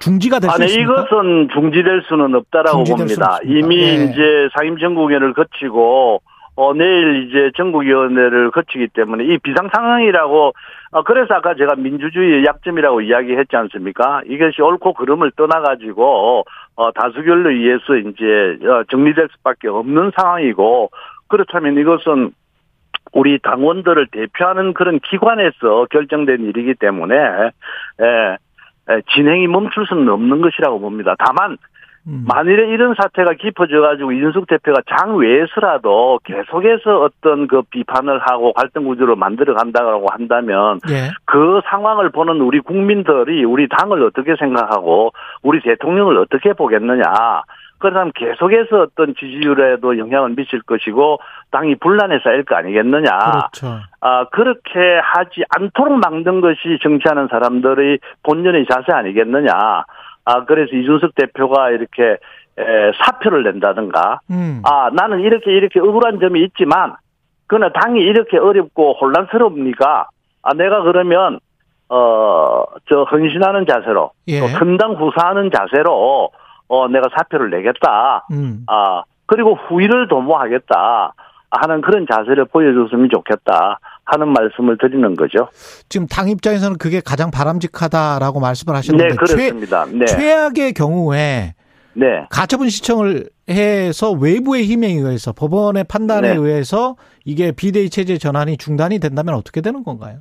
중지가 될 수 있습니까? 이것은 중지될 수는 없다라고 중지될 봅니다. 이미 네. 이제 상임 정국회를 거치고 어, 내일 이제 전국위원회를 거치기 때문에 이 비상 상황이라고 어, 그래서 아까 제가 민주주의의 약점이라고 이야기했지 않습니까? 이것이 옳고 그름을 떠나가지고 어, 다수결로 의해서 이제 어, 정리될 수밖에 없는 상황이고 그렇다면 이것은 우리 당원들을 대표하는 그런 기관에서 결정된 일이기 때문에 에, 에, 진행이 멈출 수는 없는 것이라고 봅니다. 다만 음. 만일에 이런 사태가 깊어져가지고 이준석 대표가 장외에서라도 계속해서 어떤 그 비판을 하고 갈등 구조를 만들어 간다고 한다면 예. 그 상황을 보는 우리 국민들이 우리 당을 어떻게 생각하고 우리 대통령을 어떻게 보겠느냐. 그러면 계속해서 어떤 지지율에도 영향을 미칠 것이고 당이 분란에 쌓일 거 아니겠느냐. 그렇죠. 아 그렇게 하지 않도록 막는 것이 정치하는 사람들의 본연의 자세 아니겠느냐. 아 그래서 이준석 대표가 이렇게 에, 사표를 낸다든가. 음. 아 나는 이렇게 이렇게 억울한 점이 있지만 그러나 당이 이렇게 어렵고 혼란스럽니까? 아 내가 그러면 어 저 헌신하는 자세로 예. 또 선당 후사하는 자세로 어 내가 사표를 내겠다. 음. 아 그리고 후위를 도모하겠다 하는 그런 자세를 보여줬으면 좋겠다 하는 말씀을 드리는 거죠. 지금 당 입장에서는 그게 가장 바람직하다라고 말씀을 하셨는데 네 그렇습니다. 최, 네. 최악의 경우에 네. 가처분 신청을 해서 외부의 힘에 의해서 법원의 판단에 네. 의해서 이게 비대위 체제 전환이 중단이 된다면 어떻게 되는 건가요?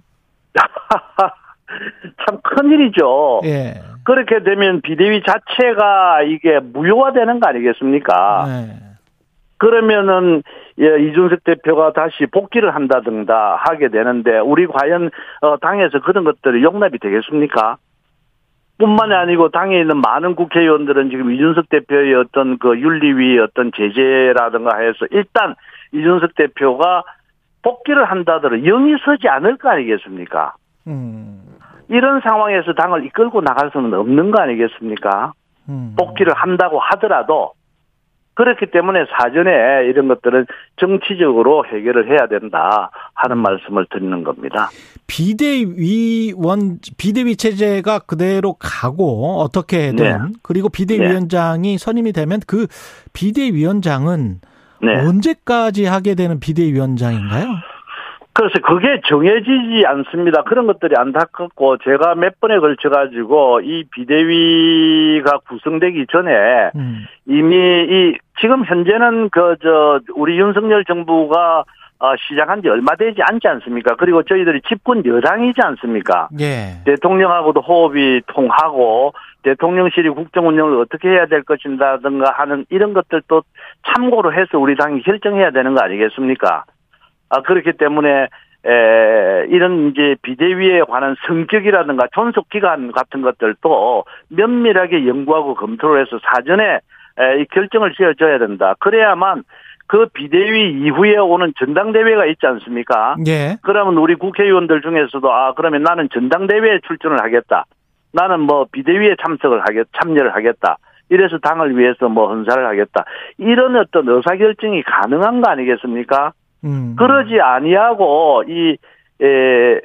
참 큰일이죠. 예. 그렇게 되면 비대위 자체가 이게 무효화되는 거 아니겠습니까? 네. 그러면은 예, 이준석 대표가 다시 복귀를 한다든가 하게 되는데 우리 과연 어, 당에서 그런 것들이 용납이 되겠습니까? 뿐만이 아니고 당에 있는 많은 국회의원들은 지금 이준석 대표의 어떤 그 윤리위 어떤 제재라든가 해서 일단 이준석 대표가 복귀를 한다더라도 영이 서지 않을 거 아니겠습니까? 음. 이런 상황에서 당을 이끌고 나갈 수는 없는 거 아니겠습니까? 음. 복귀를 한다고 하더라도 그렇기 때문에 사전에 이런 것들은 정치적으로 해결을 해야 된다 하는 말씀을 드리는 겁니다. 비대위원 비대위 체제가 그대로 가고 어떻게든 네. 그리고 비대위원장이 선임이 되면 그 비대위원장은 네. 언제까지 하게 되는 비대위원장인가요? 그래서 그게 정해지지 않습니다. 그런 것들이 안타깝고 제가 몇 번에 걸쳐 가지고 이 비대위가 구성되기 전에 음. 이미 이 지금 현재는 그 저 우리 윤석열 정부가 어, 시작한 지 얼마 되지 않지 않습니까? 그리고 저희들이 집권 여당이지 않습니까? 예. 대통령하고도 호흡이 통하고 대통령실이 국정 운영을 어떻게 해야 될 것인다든가 하는 이런 것들도 참고로 해서 우리 당이 결정해야 되는 거 아니겠습니까? 아 그렇기 때문에 에, 이런 이제 비대위에 관한 성격이라든가 존속 기간 같은 것들도 면밀하게 연구하고 검토를 해서 사전에 에, 이 결정을 지어줘야 된다. 그래야만 그 비대위 이후에 오는 전당대회가 있지 않습니까? 예. 그러면 우리 국회의원들 중에서도 아 그러면 나는 전당대회에 출전을 하겠다. 나는 뭐 비대위에 참석을 하겠 참여를 하겠다. 이래서 당을 위해서 뭐 헌사를 하겠다. 이런 어떤 의사결정이 가능한 거 아니겠습니까? 음. 그러지 아니하고 이 에,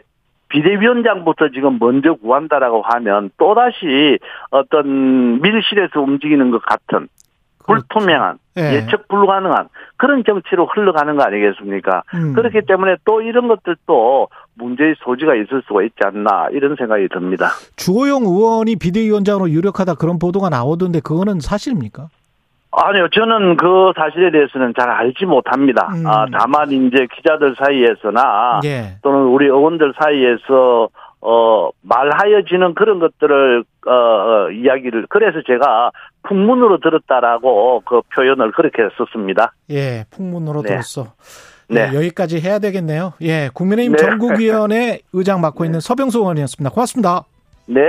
비대위원장부터 지금 먼저 구한다라고 하면 또 다시 어떤 밀실에서 움직이는 것 같은 불투명한 예. 예측 불가능한 그런 정치로 흘러가는 거 아니겠습니까? 음. 그렇기 때문에 또 이런 것들도 문제의 소지가 있을 수가 있지 않나 이런 생각이 듭니다. 주호영 의원이 비대위원장으로 유력하다 그런 보도가 나오던데 그거는 사실입니까? 아니요, 저는 그 사실에 대해서는 잘 알지 못합니다. 음. 아, 다만 이제 기자들 사이에서나 예. 또는 우리 의원들 사이에서 어 말하여지는 그런 것들을 어, 어 이야기를 그래서 제가 풍문으로 들었다라고 그 표현을 그렇게 썼습니다. 예, 풍문으로 네. 들었어. 네. 네, 여기까지 해야 되겠네요. 예, 국민의힘 네. 전국위원회 의장 맡고 있는 서병수 의원이었습니다. 고맙습니다. 네.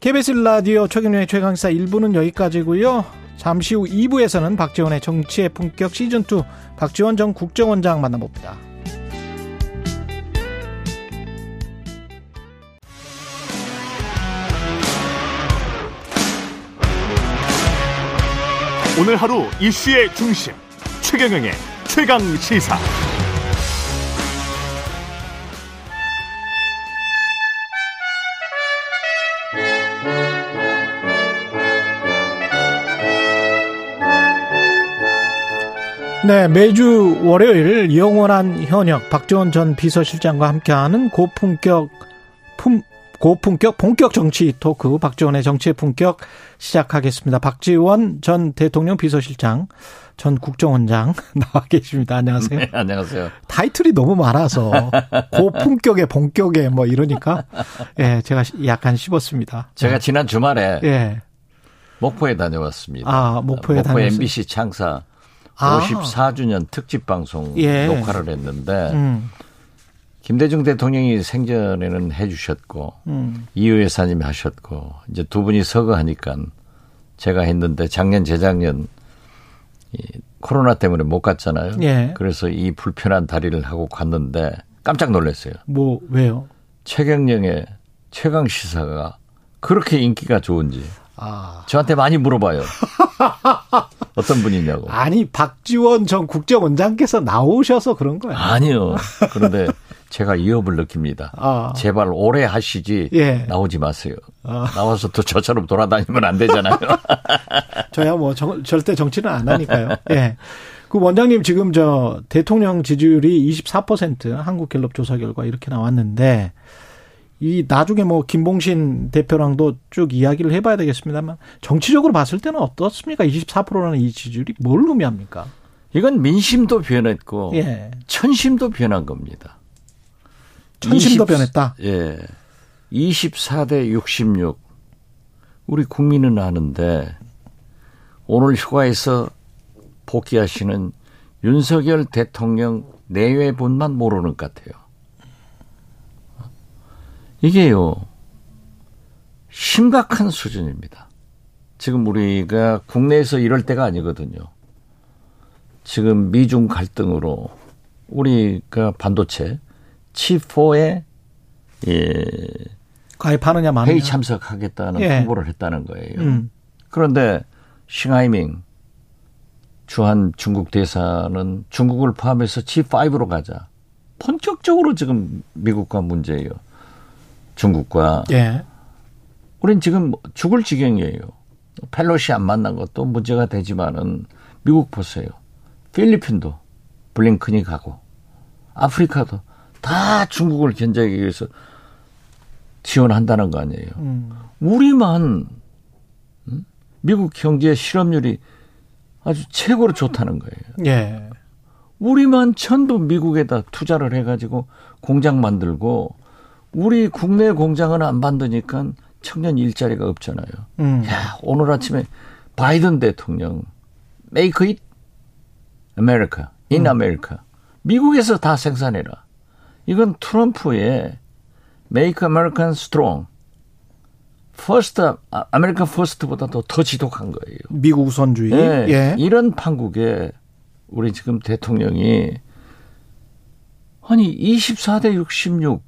KBS 라디오 최경련의 최강사 1부는 여기까지고요. 잠시 후 2부에서는 박지원의 정치의 품격 시즌2 박지원 전 국정원장 만나봅니다. 오늘 하루 이슈의 중심 최경영의 최강 시사. 네, 매주 월요일 영원한 현역 박지원 전 비서실장과 함께하는 고품격 품 고품격 본격 정치 토크 박지원의 정치의 품격 시작하겠습니다. 박지원 전 대통령 비서실장 전 국정원장 나와 계십니다. 안녕하세요. 네, 안녕하세요. 타이틀이 너무 많아서 고품격의 본격에 뭐 이러니까 예, 제가 약간 씹었습니다. 제가 지난 주말에 예. 목포에 다녀왔습니다. 아, 목포에 목포 다녔어요. MBC 창사 아. 54주년 특집 방송 예. 녹화를 했는데 음, 김대중 대통령이 생전에는 해주셨고 음. 이유 여사님이 하셨고 이제 두 분이 서거하니까 제가 했는데 작년 재작년 이 코로나 때문에 못 갔잖아요. 예. 그래서 이 불편한 다리를 하고 갔는데 깜짝 놀랐어요. 뭐 왜요? 최경령의 최강 시사가 그렇게 인기가 좋은지 아. 저한테 많이 물어봐요. 어떤 분이냐고. 아니 박지원 전 국정원장께서 나오셔서 그런 거예요. 아니요. 그런데 제가 위협을 느낍니다. 아. 제발 오래 하시지 예. 나오지 마세요. 아. 나와서 또 저처럼 돌아다니면 안 되잖아요. 저야 뭐 정- 절대 정치는 안 하니까요. 예. 그 원장님 지금 저 대통령 지지율이 24% 한국갤럽 조사 결과 이렇게 나왔는데 이 나중에 뭐 김봉신 대표랑도 쭉 이야기를 해봐야 되겠습니다만 정치적으로 봤을 때는 어떻습니까? 24%라는 이 지지율이 뭘 의미합니까? 이건 민심도 변했고 예. 천심도 변한 겁니다. 천심도 20 변했다. 예. 24대 66. 우리 국민은 아는데 오늘 휴가에서 복귀하시는 윤석열 대통령 내외분만 모르는 것 같아요. 이게요. 심각한 수준입니다. 지금 우리가 국내에서 이럴 때가 아니거든요. 지금 미중 갈등으로 우리가 반도체 칩4에 예, 가입하느냐 마느냐. 회의 참석하겠다는 예. 홍보를 했다는 거예요. 음. 그런데 싱하이밍 주한 중국 대사는 중국을 포함해서 G5로 가자. 본격적으로 지금 미국과 문제예요. 중국과 예. 우린 지금 죽을 지경이에요. 펠로시 안 만난 것도 문제가 되지만은 미국 보세요. 필리핀도 블링컨이 가고 아프리카도 다 중국을 견제하기 위해서 지원한다는 거 아니에요. 음. 우리만 음? 미국 경제 실업률이 아주 최고로 좋다는 거예요. 예. 우리만 전부 미국에다 투자를 해가지고 공장 만들고 우리 국내 공장은 안 만드니까 청년 일자리가 없잖아요. 음. 야, 오늘 아침에 바이든 대통령 make it America, in America. 미국에서 다 생산해라. 이건 트럼프의 make American strong. first, 아, American first보다 도 더 지독한 거예요. 미국 우선주의. 예, 예. 이런 판국에 우리 지금 대통령이 아니 24대 66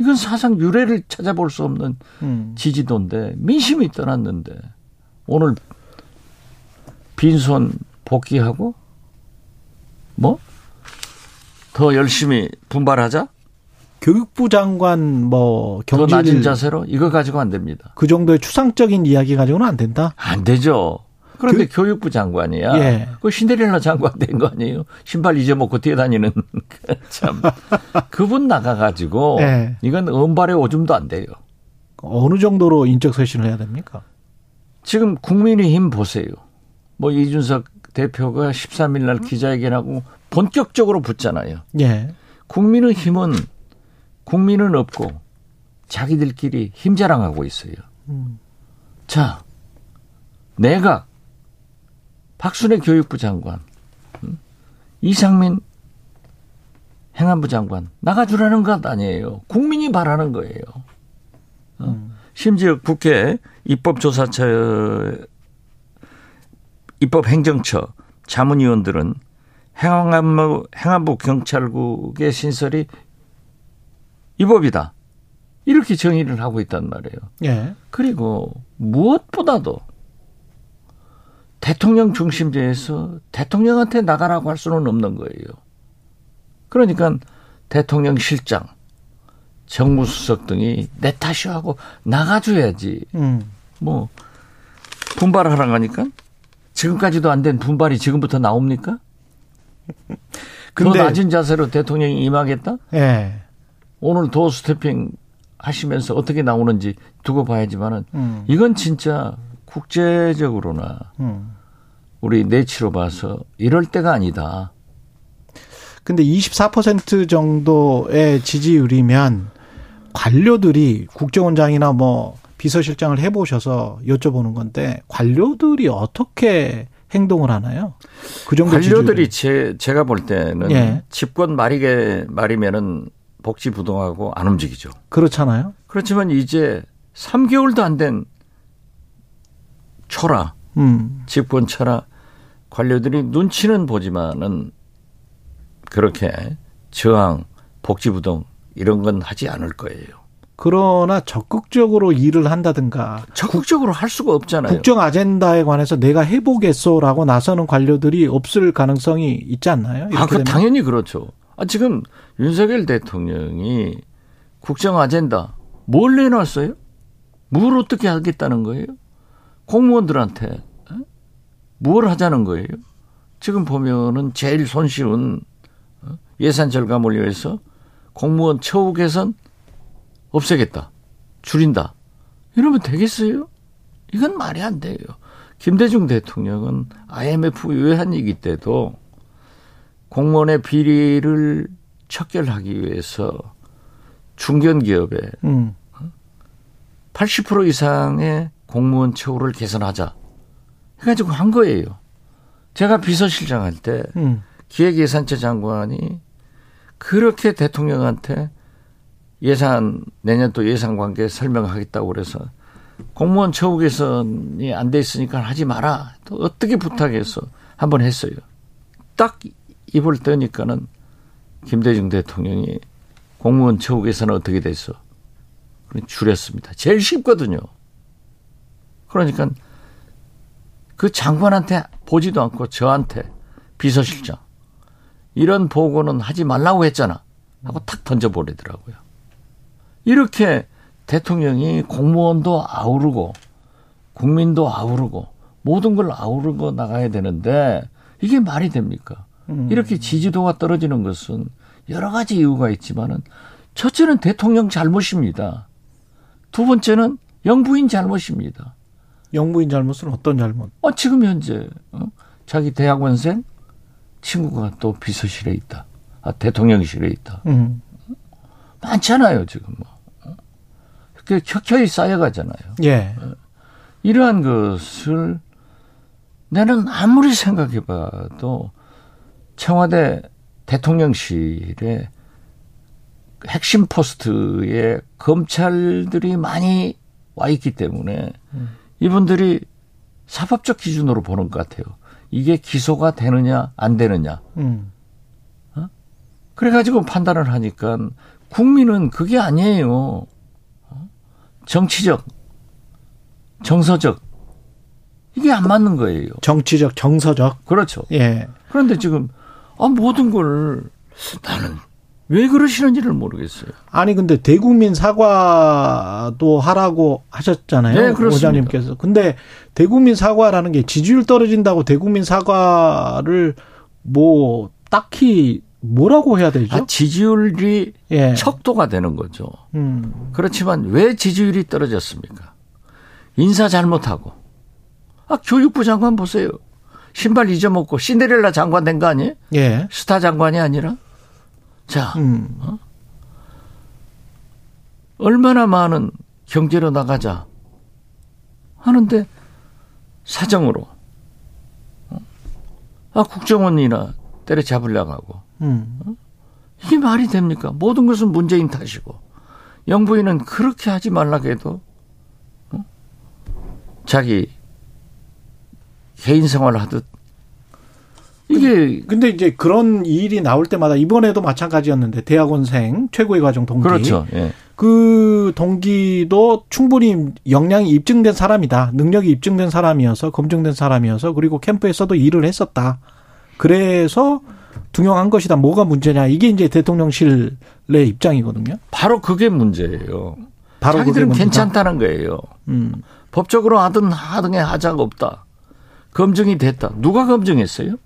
이건 사상 유례를 찾아볼 수 없는 음. 지지도인데 민심이 떠났는데 오늘 빈손 복귀하고 뭐 더 열심히 분발하자 교육부 장관 뭐더 경질 낮은 자세로 이거 가지고 안 됩니다. 그 정도의 추상적인 이야기 가지고는 안 된다. 안 되죠. 그런데 교육, 부 장관이야. 예. 그 신데렐라 장관 된 거 아니에요? 신발 잊어먹고 뛰어다니는 참 그분 나가가지고 예. 이건 은발의 오줌도 안 돼요. 어느 정도로 인적 쇄신을 해야 됩니까? 지금 국민의힘 보세요. 뭐 이준석 대표가 13일 날 기자회견하고 본격적으로 붙잖아요. 예. 국민의힘은 국민은 없고 자기들끼리 힘 자랑하고 있어요. 음. 자, 내가 박순애 교육부 장관, 음? 이상민 행안부 장관 나가주라는 것 아니에요. 국민이 바라는 거예요. 어? 심지어 국회 입법조사처, 입법행정처 자문위원들은 행안부, 행안부 경찰국의 신설이 위법이다. 이렇게 정의를 하고 있단 말이에요. 예. 그리고 무엇보다도 대통령 중심제에서 대통령한테 나가라고 할 수는 없는 거예요. 그러니까 대통령 실장, 정무수석 등이 내 탓이 하고 나가줘야지. 음. 뭐 분발하라고 하니까 지금까지도 안 된 분발이 지금부터 나옵니까? 근데- 더 낮은 자세로 대통령이 임하겠다? 예. 오늘 도 스태핑 하시면서 어떻게 나오는지 두고 봐야지만은 음. 이건 진짜 국제적으로나 음. 우리 내치로 봐서 이럴 때가 아니다. 근데 24% 정도의 지지율이면 관료들이 국정원장이나 뭐 비서실장을 해보셔서 여쭤보는 건데 관료들이 어떻게 행동을 하나요? 그 정도 관료들이 제, 제가 볼 때는 예. 집권 말이게 말이면은 복지 부동하고 안 움직이죠. 그렇잖아요. 그렇지만 이제 3개월도 안 된 초라 음. 집권 초라 관료들이 눈치는 보지만은 그렇게 저항 복지 부동 이런 건 하지 않을 거예요. 그러나 적극적으로 일을 한다든가 적극적으로 할 수가 없잖아요. 국정 아젠다에 관해서 내가 해보겠소라고 나서는 관료들이 없을 가능성이 있지 않나요? 아, 그? 당연히 그렇죠. 아, 지금 윤석열 대통령이 국정 아젠다 뭘 내놨어요? 뭘 어떻게 하겠다는 거예요? 공무원들한테 어? 뭘 하자는 거예요? 지금 보면은 제일 손쉬운 어? 예산 절감을 위해서 공무원 처우 개선 없애겠다. 줄인다. 이러면 되겠어요? 이건 말이 안 돼요. 김대중 대통령은 IMF 외환위기 때도 공무원의 비리를 척결하기 위해서 중견기업에 음. 80% 이상의 공무원 처우를 개선하자 해가지고 한 거예요. 제가 비서실장 할때 음. 기획예산처 장관이 그렇게 대통령한테 예산 내년 또 예산 관계 설명하겠다고 그래서 공무원 처우 개선이 안 돼 있으니까 하지 마라. 또 어떻게 부탁해서 한번 했어요. 딱 입을 떠니까는 김대중 대통령이 공무원 처우 개선은 어떻게 됐어? 줄였습니다. 제일 쉽거든요. 그러니까 그 장관한테 보지도 않고 저한테 비서실장 이런 보고는 하지 말라고 했잖아. 하고 탁 던져버리더라고요. 이렇게 대통령이 공무원도 아우르고 국민도 아우르고 모든 걸 아우르고 나가야 되는데 이게 말이 됩니까? 이렇게 지지도가 떨어지는 것은 여러 가지 이유가 있지만은 첫째는 대통령 잘못입니다. 두 번째는 영부인 잘못입니다. 영부인 잘못은 어떤 잘못? 어, 지금 현재 어? 자기 대학원생 친구가 또 비서실에 있다. 아, 대통령실에 있다. 음. 많잖아요, 지금 뭐. 어? 그 켜켜이 쌓여가잖아요. 예. 이러한 것을 나는 아무리 생각해봐도 청와대 대통령실에 핵심 포스트에 검찰들이 많이 와 있기 때문에 이분들이 사법적 기준으로 보는 것 같아요. 이게 기소가 되느냐 안 되느냐. 음. 그래가지고 판단을 하니까 국민은 그게 아니에요. 정치적, 정서적 이게 안 맞는 거예요. 정치적, 정서적. 그렇죠. 예. 그런데 지금 아 모든 걸 나는 왜 그러시는지를 모르겠어요. 아니 근데 대국민 사과도 하라고 하셨잖아요. 네, 그렇습니다. 오자님께서. 근데 대국민 사과라는 게 지지율 떨어진다고 대국민 사과를 뭐 딱히 뭐라고 해야 되죠? 아, 지지율이 예. 척도가 되는 거죠. 음. 그렇지만 왜 지지율이 떨어졌습니까? 인사 잘못하고. 아, 교육부 장관 보세요. 신발 잊어먹고 신데렐라 장관 된 거 아니에요? 예. 스타 장관이 아니라? 자, 음. 얼마나 많은 경제로 나가자 하는데 사정으로 어? 아 국정원이나 때려잡으려고 하고 음. 이게 말이 됩니까? 모든 것은 문재인 탓이고 영부인은 그렇게 하지 말라고 해도 어? 자기 개인 생활을 하듯 이게 근데 이제 그런 일이 나올 때마다 이번에도 마찬가지였는데 대학원생 최고의 과정 동기 그렇죠. 예. 그 동기도 충분히 역량이 입증된 사람이다. 능력이 입증된 사람이어서 검증된 사람이어서 그리고 캠프에서도 일을 했었다. 그래서 등용한 것이다. 뭐가 문제냐? 이게 이제 대통령실의 입장이거든요. 바로 그게 문제예요. 바로 자기들은. 괜찮다는 거예요. 음. 법적으로 하든 하등의 하자가 없다. 검증이 됐다. 누가 검증했어요?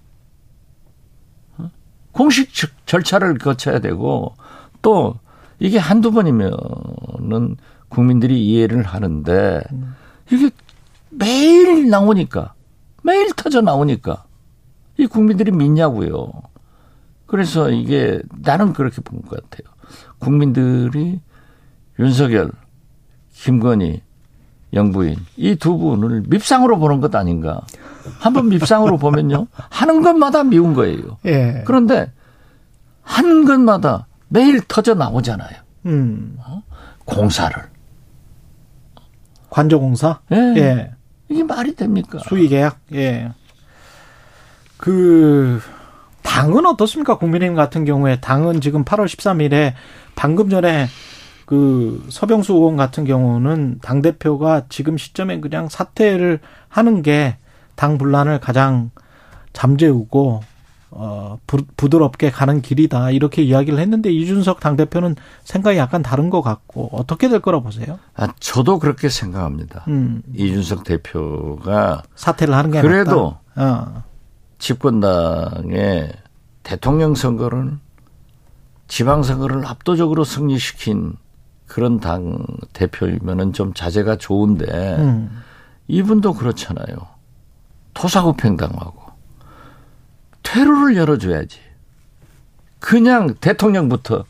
어? 공식 절- 절차를 거쳐야 되고 또 이게 한두 번이면은 국민들이 이해를 하는데 이게 매일 나오니까 매일 터져 나오니까 이 국민들이 믿냐고요. 그래서 이게 나는 그렇게 본 것 같아요. 국민들이 윤석열, 김건희 영부인 이 두 분을 밉상으로 보는 것 아닌가. 한번 밉상으로 보면요. 하는 것마다 미운 거예요. 예. 그런데 하는 것마다 매일 터져 나오잖아요. 음. 어? 공사를. 관저공사? 예. 예. 이게 말이 됩니까? 수의계약? 예. 그, 당은 어떻습니까? 국민의힘 같은 경우에 당은 지금 8월 13일에 방금 전에 그 서병수 의원 같은 경우는 당 대표가 지금 시점에 그냥 사퇴를 하는 게 당 분란을 가장 잠재우고 어 부, 드럽게 가는 길이다 이렇게 이야기를 했는데 이준석 당 대표는 생각이 약간 다른 것 같고 어떻게 될 거라 보세요? 아 저도 그렇게 생각합니다. 음. 이준석 대표가 사퇴를 하는 게 그래도 어. 집권당의 대통령 선거를 지방선거를 압도적으로 승리시킨 그런 당 대표이면은 좀 자제가 좋은데 음. 이분도 그렇잖아요. 토사구팽 당하고 퇴로를 열어줘야지. 그냥 대통령부터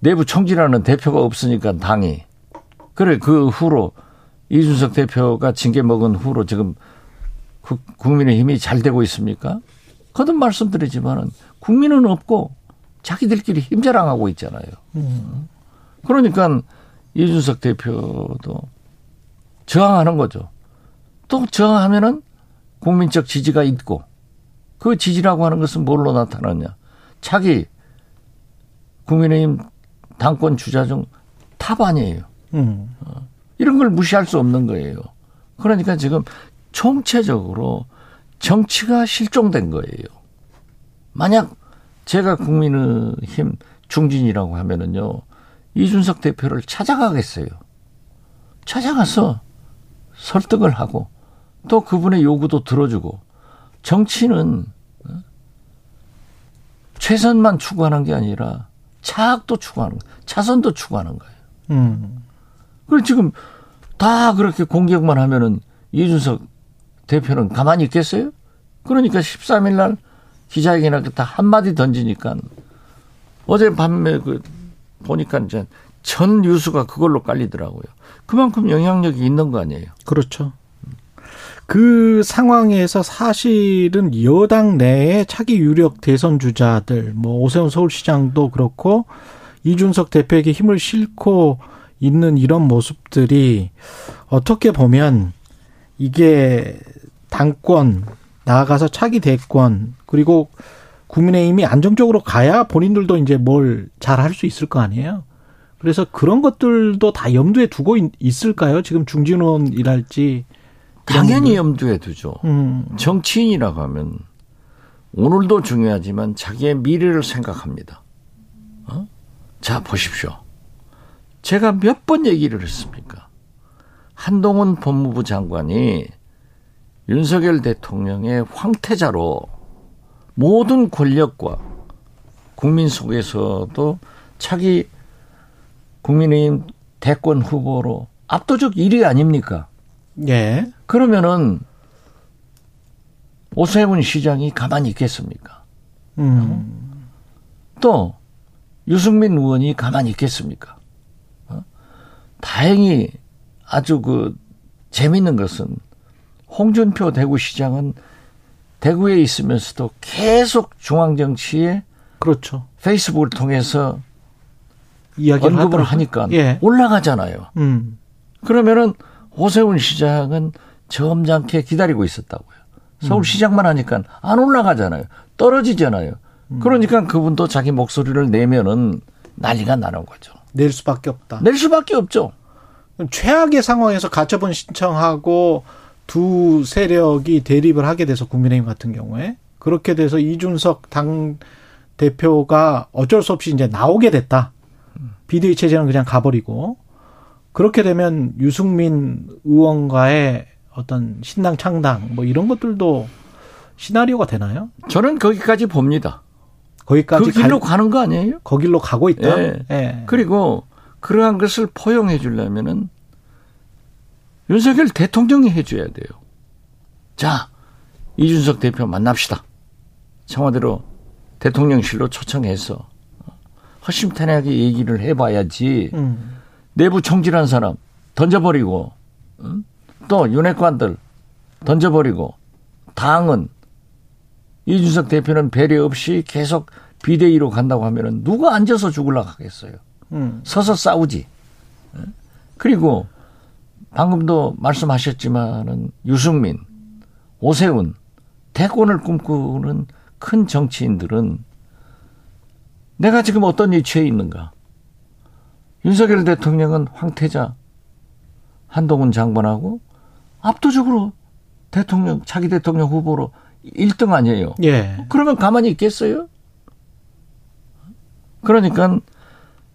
내부 총질하는 대표가 없으니까 당이 그래 그 후로 이준석 대표가 징계 먹은 후로 지금 국민의힘이 잘 되고 있습니까? 거듭 말씀드리지만은 국민은 없고 자기들끼리 힘자랑하고 있잖아요. 음. 그러니까 이준석 대표도 저항하는 거죠. 또 저항하면은 국민적 지지가 있고 그 지지라고 하는 것은 뭘로 나타나냐. 자기 국민의힘 당권 주자 중탑 아니에요. 음. 어. 이런 걸 무시할 수 없는 거예요. 그러니까 지금 총체적으로 정치가 실종된 거예요. 만약 제가 국민의힘 중진이라고 하면은요, 이준석 대표를 찾아가겠어요. 찾아가서 설득을 하고 또 그분의 요구도 들어주고 정치는 어? 최선만 추구하는 게 아니라 차악도 추구하는 거예요. 차선도 추구하는 거예요. 음. 그리고 지금 다 그렇게 공격만 하면은 이준석 대표는 가만히 있겠어요? 그러니까 13일 날 기자회견할 때다 한마디 던지니까 어제 밤에 그 보니까 이제 전 뉴스가 그걸로 깔리더라고요. 그만큼 영향력이 있는 거 아니에요. 그렇죠. 그 상황에서 사실은 여당 내에 차기 유력 대선 주자들, 뭐 오세훈 서울시장도 그렇고 이준석 대표에게 힘을 싣고 있는 이런 모습들이 어떻게 보면 이게 당권 나아가서 차기 대권 그리고 국민의힘이 안정적으로 가야 본인들도 이제 뭘 잘 할 수 있을 거 아니에요. 그래서 그런 것들도 다 염두에 두고 있을까요? 지금 중진원이랄지 당연히 염두에 두죠. 음. 정치인이라고 하면 오늘도 중요하지만 자기의 미래를 생각합니다. 어? 자 보십시오. 제가 몇 번 얘기를 했습니까? 한동훈 법무부 장관이 윤석열 대통령의 황태자로 모든 권력과 국민 속에서도 차기 국민의힘 대권 후보로 압도적 1위 아닙니까? 예. 그러면은 오세훈 시장이 가만히 있겠습니까? 음. 또 유승민 의원이 가만히 있겠습니까? 어? 다행히 아주 그 재밌는 것은 홍준표 대구시장은 대구에 있으면서도 계속 중앙 정치에 그렇죠. 페이스북을 통해서 이야기를 언급을 하니까 예. 올라가잖아요. 음. 그러면은 오세훈 시장은 점잖게 기다리고 있었다고요. 서울시장만 하니까 안 올라가잖아요. 떨어지잖아요. 음. 그러니까 그분도 자기 목소리를 내면은 난리가 나는 거죠. 낼 수밖에 없다. 낼 수밖에 없죠. 최악의 상황에서 가처분 신청하고 두 세력이 대립을 하게 돼서 국민의힘 같은 경우에 그렇게 돼서 이준석 당 대표가 어쩔 수 없이 이제 나오게 됐다. 비대위 체제는 그냥 가버리고 그렇게 되면 유승민 의원과의 어떤 신당 창당 뭐 이런 것들도 시나리오가 되나요? 저는 거기까지 봅니다. 거기까지 그 길로 가, 가는 거 아니에요? 거길로 가고 있다. 예. 예. 그리고 그러한 것을 포용해 주려면은 윤석열 대통령이 해줘야 돼요. 자, 이준석 대표 만납시다. 청와대로 대통령실로 초청해서 허심탄회하게 얘기를 해봐야지. 음. 내부 총질한 사람 던져버리고 또 윤핵관들 던져버리고 당은 이준석 대표는 배려 없이 계속 비대위로 간다고 하면은 누가 앉아서 죽을라 하겠어요. 음. 서서 싸우지. 그리고 방금도 말씀하셨지만은 유승민, 오세훈, 대권을 꿈꾸는 큰 정치인들은 내가 지금 어떤 위치에 있는가? 윤석열 대통령은 황태자, 한동훈 장관하고 압도적으로 대통령, 차기 대통령 후보로 1등 아니에요. 예. 그러면 가만히 있겠어요? 그러니까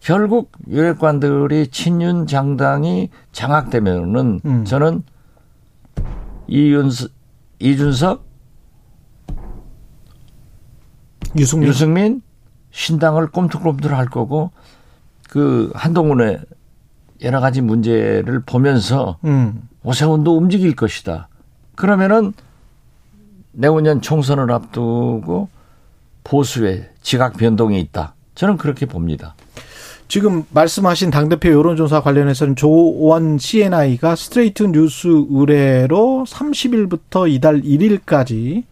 결국 유력관들이 친윤 장당이 장악되면은 음. 저는 이윤석, 이준석, 유승민. 유승민 신당을 꼼틀꼼틀 할 거고 그 한동훈의 여러 가지 문제를 보면서 음. 오세훈도 움직일 것이다. 그러면은 내후년 총선을 앞두고 보수의 지각 변동이 있다. 저는 그렇게 봅니다. 지금 말씀하신 당대표 여론조사 관련해서는 조원 CNI가 스트레이트 뉴스 의뢰로 30일부터 이달 1일까지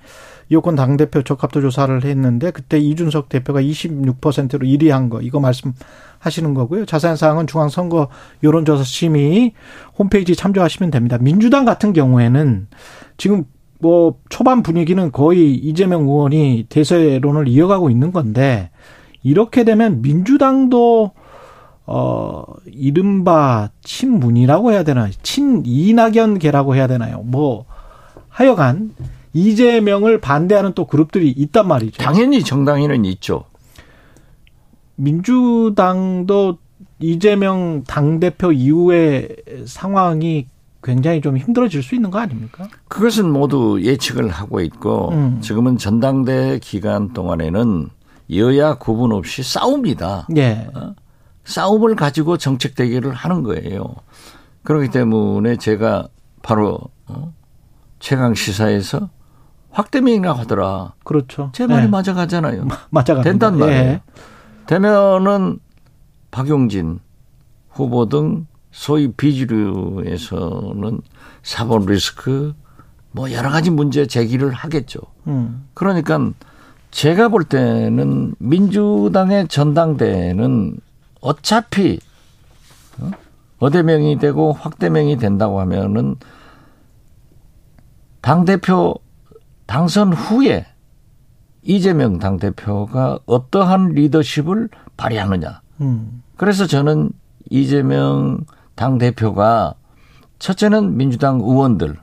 여권 당대표 적합도 조사를 했는데 그때 이준석 대표가 26%로 1위 한 거 이거 말씀하시는 거고요. 자세한 사항은 중앙선거 여론조사 심의 홈페이지 참조하시면 됩니다. 민주당 같은 경우에는 지금 뭐 초반 분위기는 거의 이재명 의원이 대세론을 이어가고 있는 건데 이렇게 되면 민주당도 어 이른바 친문이라고 해야 되나 친 이낙연계라고 해야 되나요? 뭐 하여간 이재명을 반대하는 또 그룹들이 있단 말이죠. 당연히 정당에는 있죠. 민주당도 이재명 당대표 이후의 상황이 굉장히 좀 힘들어질 수 있는 거 아닙니까? 그것은 모두 예측을 하고 있고 음. 지금은 전당대 기간 동안에는 여야 구분 없이 싸웁니다. 예. 어? 싸움을 가지고 정책 대결을 하는 거예요. 그렇기 때문에 제가 바로 어? 최강 시사에서 확대명이라 하더라. 그렇죠. 제 말이 예. 맞아가잖아요. 맞아가 된단 말이에요. 예. 되면은 박용진 후보 등 소위 비주류에서는 사법 리스크 뭐 여러 가지 문제 제기를 하겠죠. 음. 그러니까 제가 볼 때는 민주당의 전당대회는 어차피 어? 어대명이 되고 확대명이 된다고 하면은 당 대표 당선 후에 이재명 당 대표가 어떠한 리더십을 발휘하느냐. 음. 그래서 저는 이재명 당 대표가 첫째는 민주당 의원들,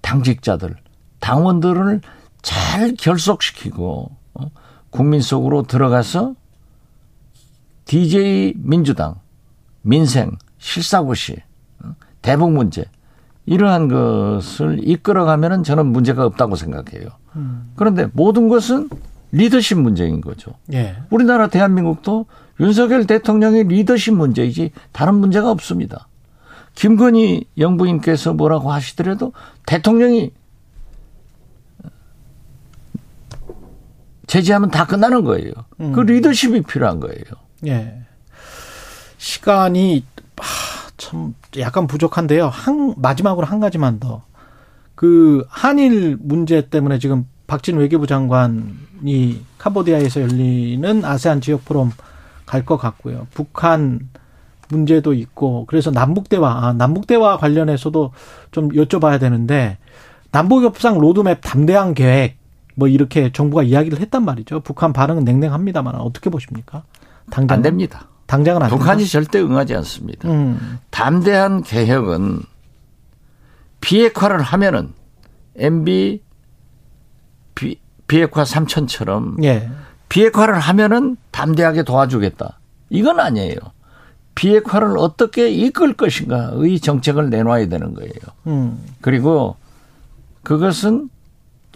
당직자들, 당원들을 잘 결속시키고 어? 국민 속으로 들어가서 DJ 민주당, 민생, 실사고시, 어? 대북 문제 이러한 것을 이끌어가면은 저는 문제가 없다고 생각해요. 음. 그런데 모든 것은 리더십 문제인 거죠. 예. 우리나라 대한민국도 윤석열 대통령의 리더십 문제이지 다른 문제가 없습니다. 김건희 영부인께서 뭐라고 하시더라도 대통령이 제지하면 다 끝나는 거예요. 음. 그 리더십이 필요한 거예요. 예. 시간이 아, 참 약간 부족한데요. 한 마지막으로 한 가지만 더. 그 한일 문제 때문에 지금 박진 외교부 장관이 캄보디아에서 열리는 아세안 지역 포럼 갈 것 같고요. 북한 문제도 있고 그래서 남북 대화 아, 남북 대화 관련해서도 좀 여쭤봐야 되는데 남북 협상 로드맵 담대한 계획 뭐 이렇게 정부가 이야기를 했단 말이죠. 북한 반응은 냉랭합니다만 어떻게 보십니까? 당장 안 됩니다. 당장은 안 북한이 됩니다. 절대 응하지 않습니다. 음. 담대한 개혁은 비핵화를 하면은 MB 비, 비핵화 삼천처럼 예. 비핵화를 하면은 담대하게 도와주겠다. 이건 아니에요. 비핵화를 어떻게 이끌 것인가의 정책을 내놔야 되는 거예요. 음. 그리고 그것은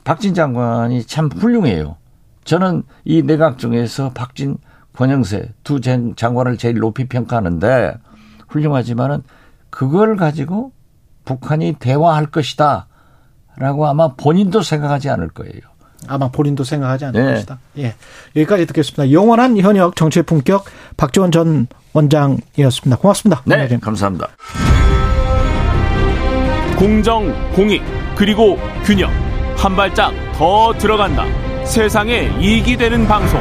박진 장관이 참 훌륭해요. 저는 이 내각 중에서 박진 권영세 두 장관을 제일 높이 평가하는데 훌륭하지만은 그걸 가지고 북한이 대화할 것이다. 라고 아마 본인도 생각하지 않을 거예요. 아마 본인도 생각하지 않을 네. 것이다. 예. 여기까지 듣겠습니다. 영원한 현역 정치의 품격 박지원 전 원장이었습니다. 고맙습니다. 네. 감사합니다. 공정, 공익, 그리고 균형. 한 발짝 더 들어간다. 세상에 이익이 되는 방송.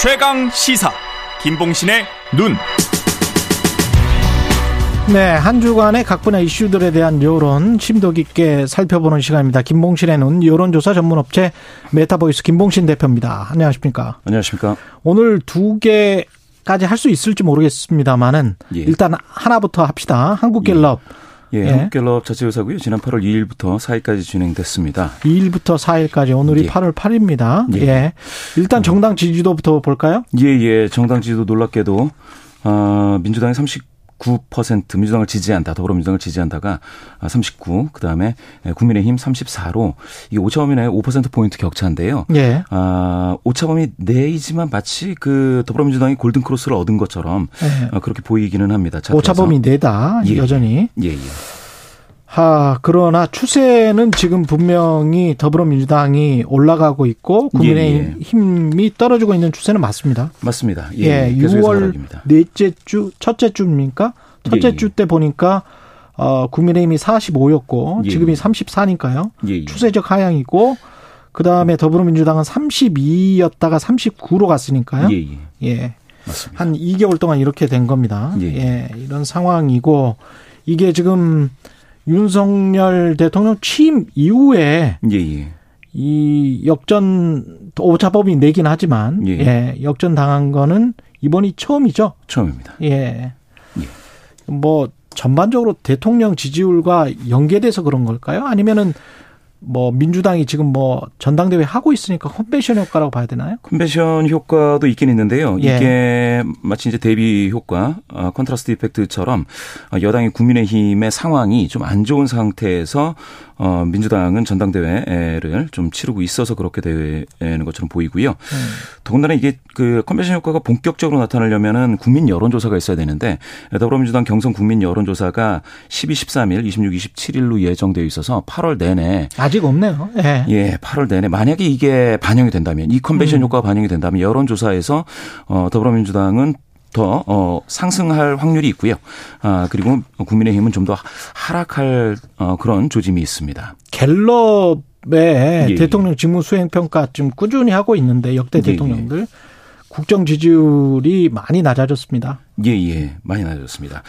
최강 시사. 김봉신의 눈. 네, 한 주간의 각 분야 이슈들에 대한 여론 심도 깊게 살펴보는 시간입니다. 김봉신의 눈 여론조사 전문업체 메타보이스 김봉신 대표입니다. 안녕하십니까? 안녕하십니까? 오늘 두 개까지 할 수 있을지 모르겠습니다만은 예. 일단 하나부터 합시다. 한국갤럽. 예. 예, 예. 한국갤럽 자체조사고요. 지난 8월 2일부터 4일까지 진행됐습니다. 2일부터 4일까지 오늘이 예. 8월 8일입니다. 예. 예. 일단 정당 지지도부터 볼까요? 예, 예. 정당 지지도 놀랍게도 어, 민주당이 30 9% 민주당을 지지한다. 더불어민주당을 지지한다가 39, 그 다음에 국민의힘 34로 이게 오차범위 내에 5% 포인트 격차인데요. 예. 아, 오차범위 내이지만 마치 그 더불어민주당이 골든 크로스를 얻은 것처럼 예. 어, 그렇게 보이기는 합니다. 오차범위 내다. 예. 여전히. 예, 예. 하, 그러나 추세는 지금 분명히 더불어민주당이 올라가고 있고 국민의힘이 예, 예. 떨어지고 있는 추세는 맞습니다. 맞습니다. 예, 예 6월 넷째 주, 첫째 주입니까? 첫째 예, 예. 주때 보니까 어, 국민의힘이 45였고 예, 지금이 34니까요. 추세적 하향이고 그 다음에 더불어민주당은 32였다가 39로 갔으니까요. 예. 맞습니다. 한 2개월 동안 이렇게 된 겁니다. 예. 이런 상황이고 이게 지금 윤석열 대통령 취임 이후에 예, 예. 이 역전 오차범위 내긴 하지만 예. 예. 역전 당한 거는 이번이 처음이죠. 처음입니다. 예. 예. 뭐 전반적으로 대통령 지지율과 연계돼서 그런 걸까요? 아니면은 뭐 민주당이 지금 뭐 전당대회 하고 있으니까 컨벤션 효과라고 봐야 되나요? 컨벤션 효과도 있긴 있는데요. 예. 이게 마치 이제 대비 효과, 어, contrast effect처럼 여당이 국민의힘의 상황이 좀 안 좋은 상태에서 어, 민주당은 전당대회를 좀 치르고 있어서 그렇게 되는 것처럼 보이고요. 음. 더군다나 이게 그 컨벤션 효과가 본격적으로 나타나려면은 국민 여론조사가 있어야 되는데 더불어민주당 경선 국민 여론조사가 12, 13일, 26, 27일로 예정되어 있어서 8월 내내 아직 없네요. 예. 예, 8월 내내 만약에 이게 반영이 된다면 이 컨벤션 음. 효과가 반영이 된다면 여론조사에서 어 더불어민주당은 더 어, 상승할 확률이 있고요. 아, 그리고 국민의힘은 좀 더 하락할 어, 그런 조짐이 있습니다. 갤럽의 예. 대통령 직무 수행 평가 좀 꾸준히 하고 있는데 역대 예. 대통령들 국정 지지율이 많이 낮아졌습니다. 예, 예. 많이 낮아졌습니다.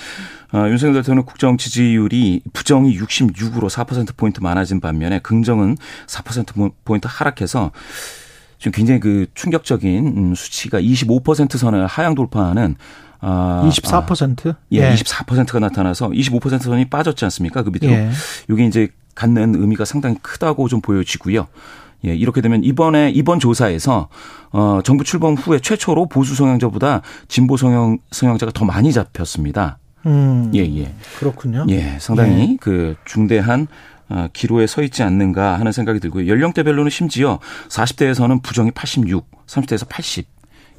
어, 윤석열 대통령 국정 지지율이 부정이 66으로 4%포인트 많아진 반면에 긍정은 4%포인트 하락해서 지금 굉장히 그 충격적인 음, 수치가 25% 선을 하향 돌파하는 아, 24%? 아, 예, 예, 24%가 나타나서 25% 선이 빠졌지 않습니까? 그 밑으로. 예. 이게 이제 갖는 의미가 상당히 크다고 좀 보여지고요. 예, 이렇게 되면 이번에 이번 조사에서 어 정부 출범 후에 최초로 보수 성향자보다 진보 성향 성향자가 더 많이 잡혔습니다. 음. 예, 예. 그렇군요. 예, 상당히 예. 그 중대한 어, 기로에 서 있지 않는가 하는 생각이 들고요. 연령대별로는 심지어 40대에서는 부정이 86, 30대에서 80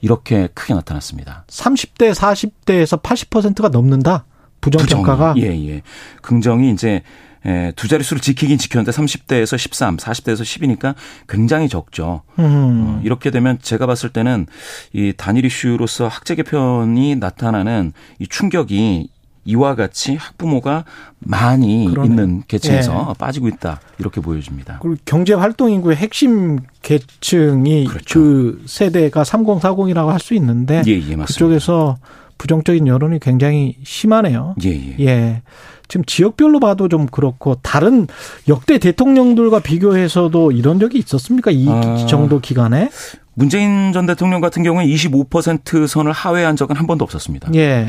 이렇게 크게 나타났습니다. 30대, 40대에서 80%가 넘는다. 부정 평가가 예, 예. 긍정이 이제 에, 두 자릿수를 지키긴 지켰는데 30대에서 13, 40대에서 10이니까 굉장히 적죠. 음. 어, 이렇게 되면 제가 봤을 때는 이 단일 이슈로서 학제 개편이 나타나는 이 충격이 이와 같이 학부모가 많이 그러네. 있는 계층에서 예. 빠지고 있다 이렇게 보여집니다. 그리고 경제 활동 인구의 핵심 계층이 그렇죠. 그 세대가 3040이라고 할 수 있는데 예, 예, 그쪽에서 부정적인 여론이 굉장히 심하네요. 예, 예. 예. 지금 지역별로 봐도 좀 그렇고 다른 역대 대통령들과 비교해서도 이런 적이 있었습니까? 이 아, 정도 기간에? 문재인 전 대통령 같은 경우에 25% 선을 하회한 적은 한 번도 없었습니다. 예.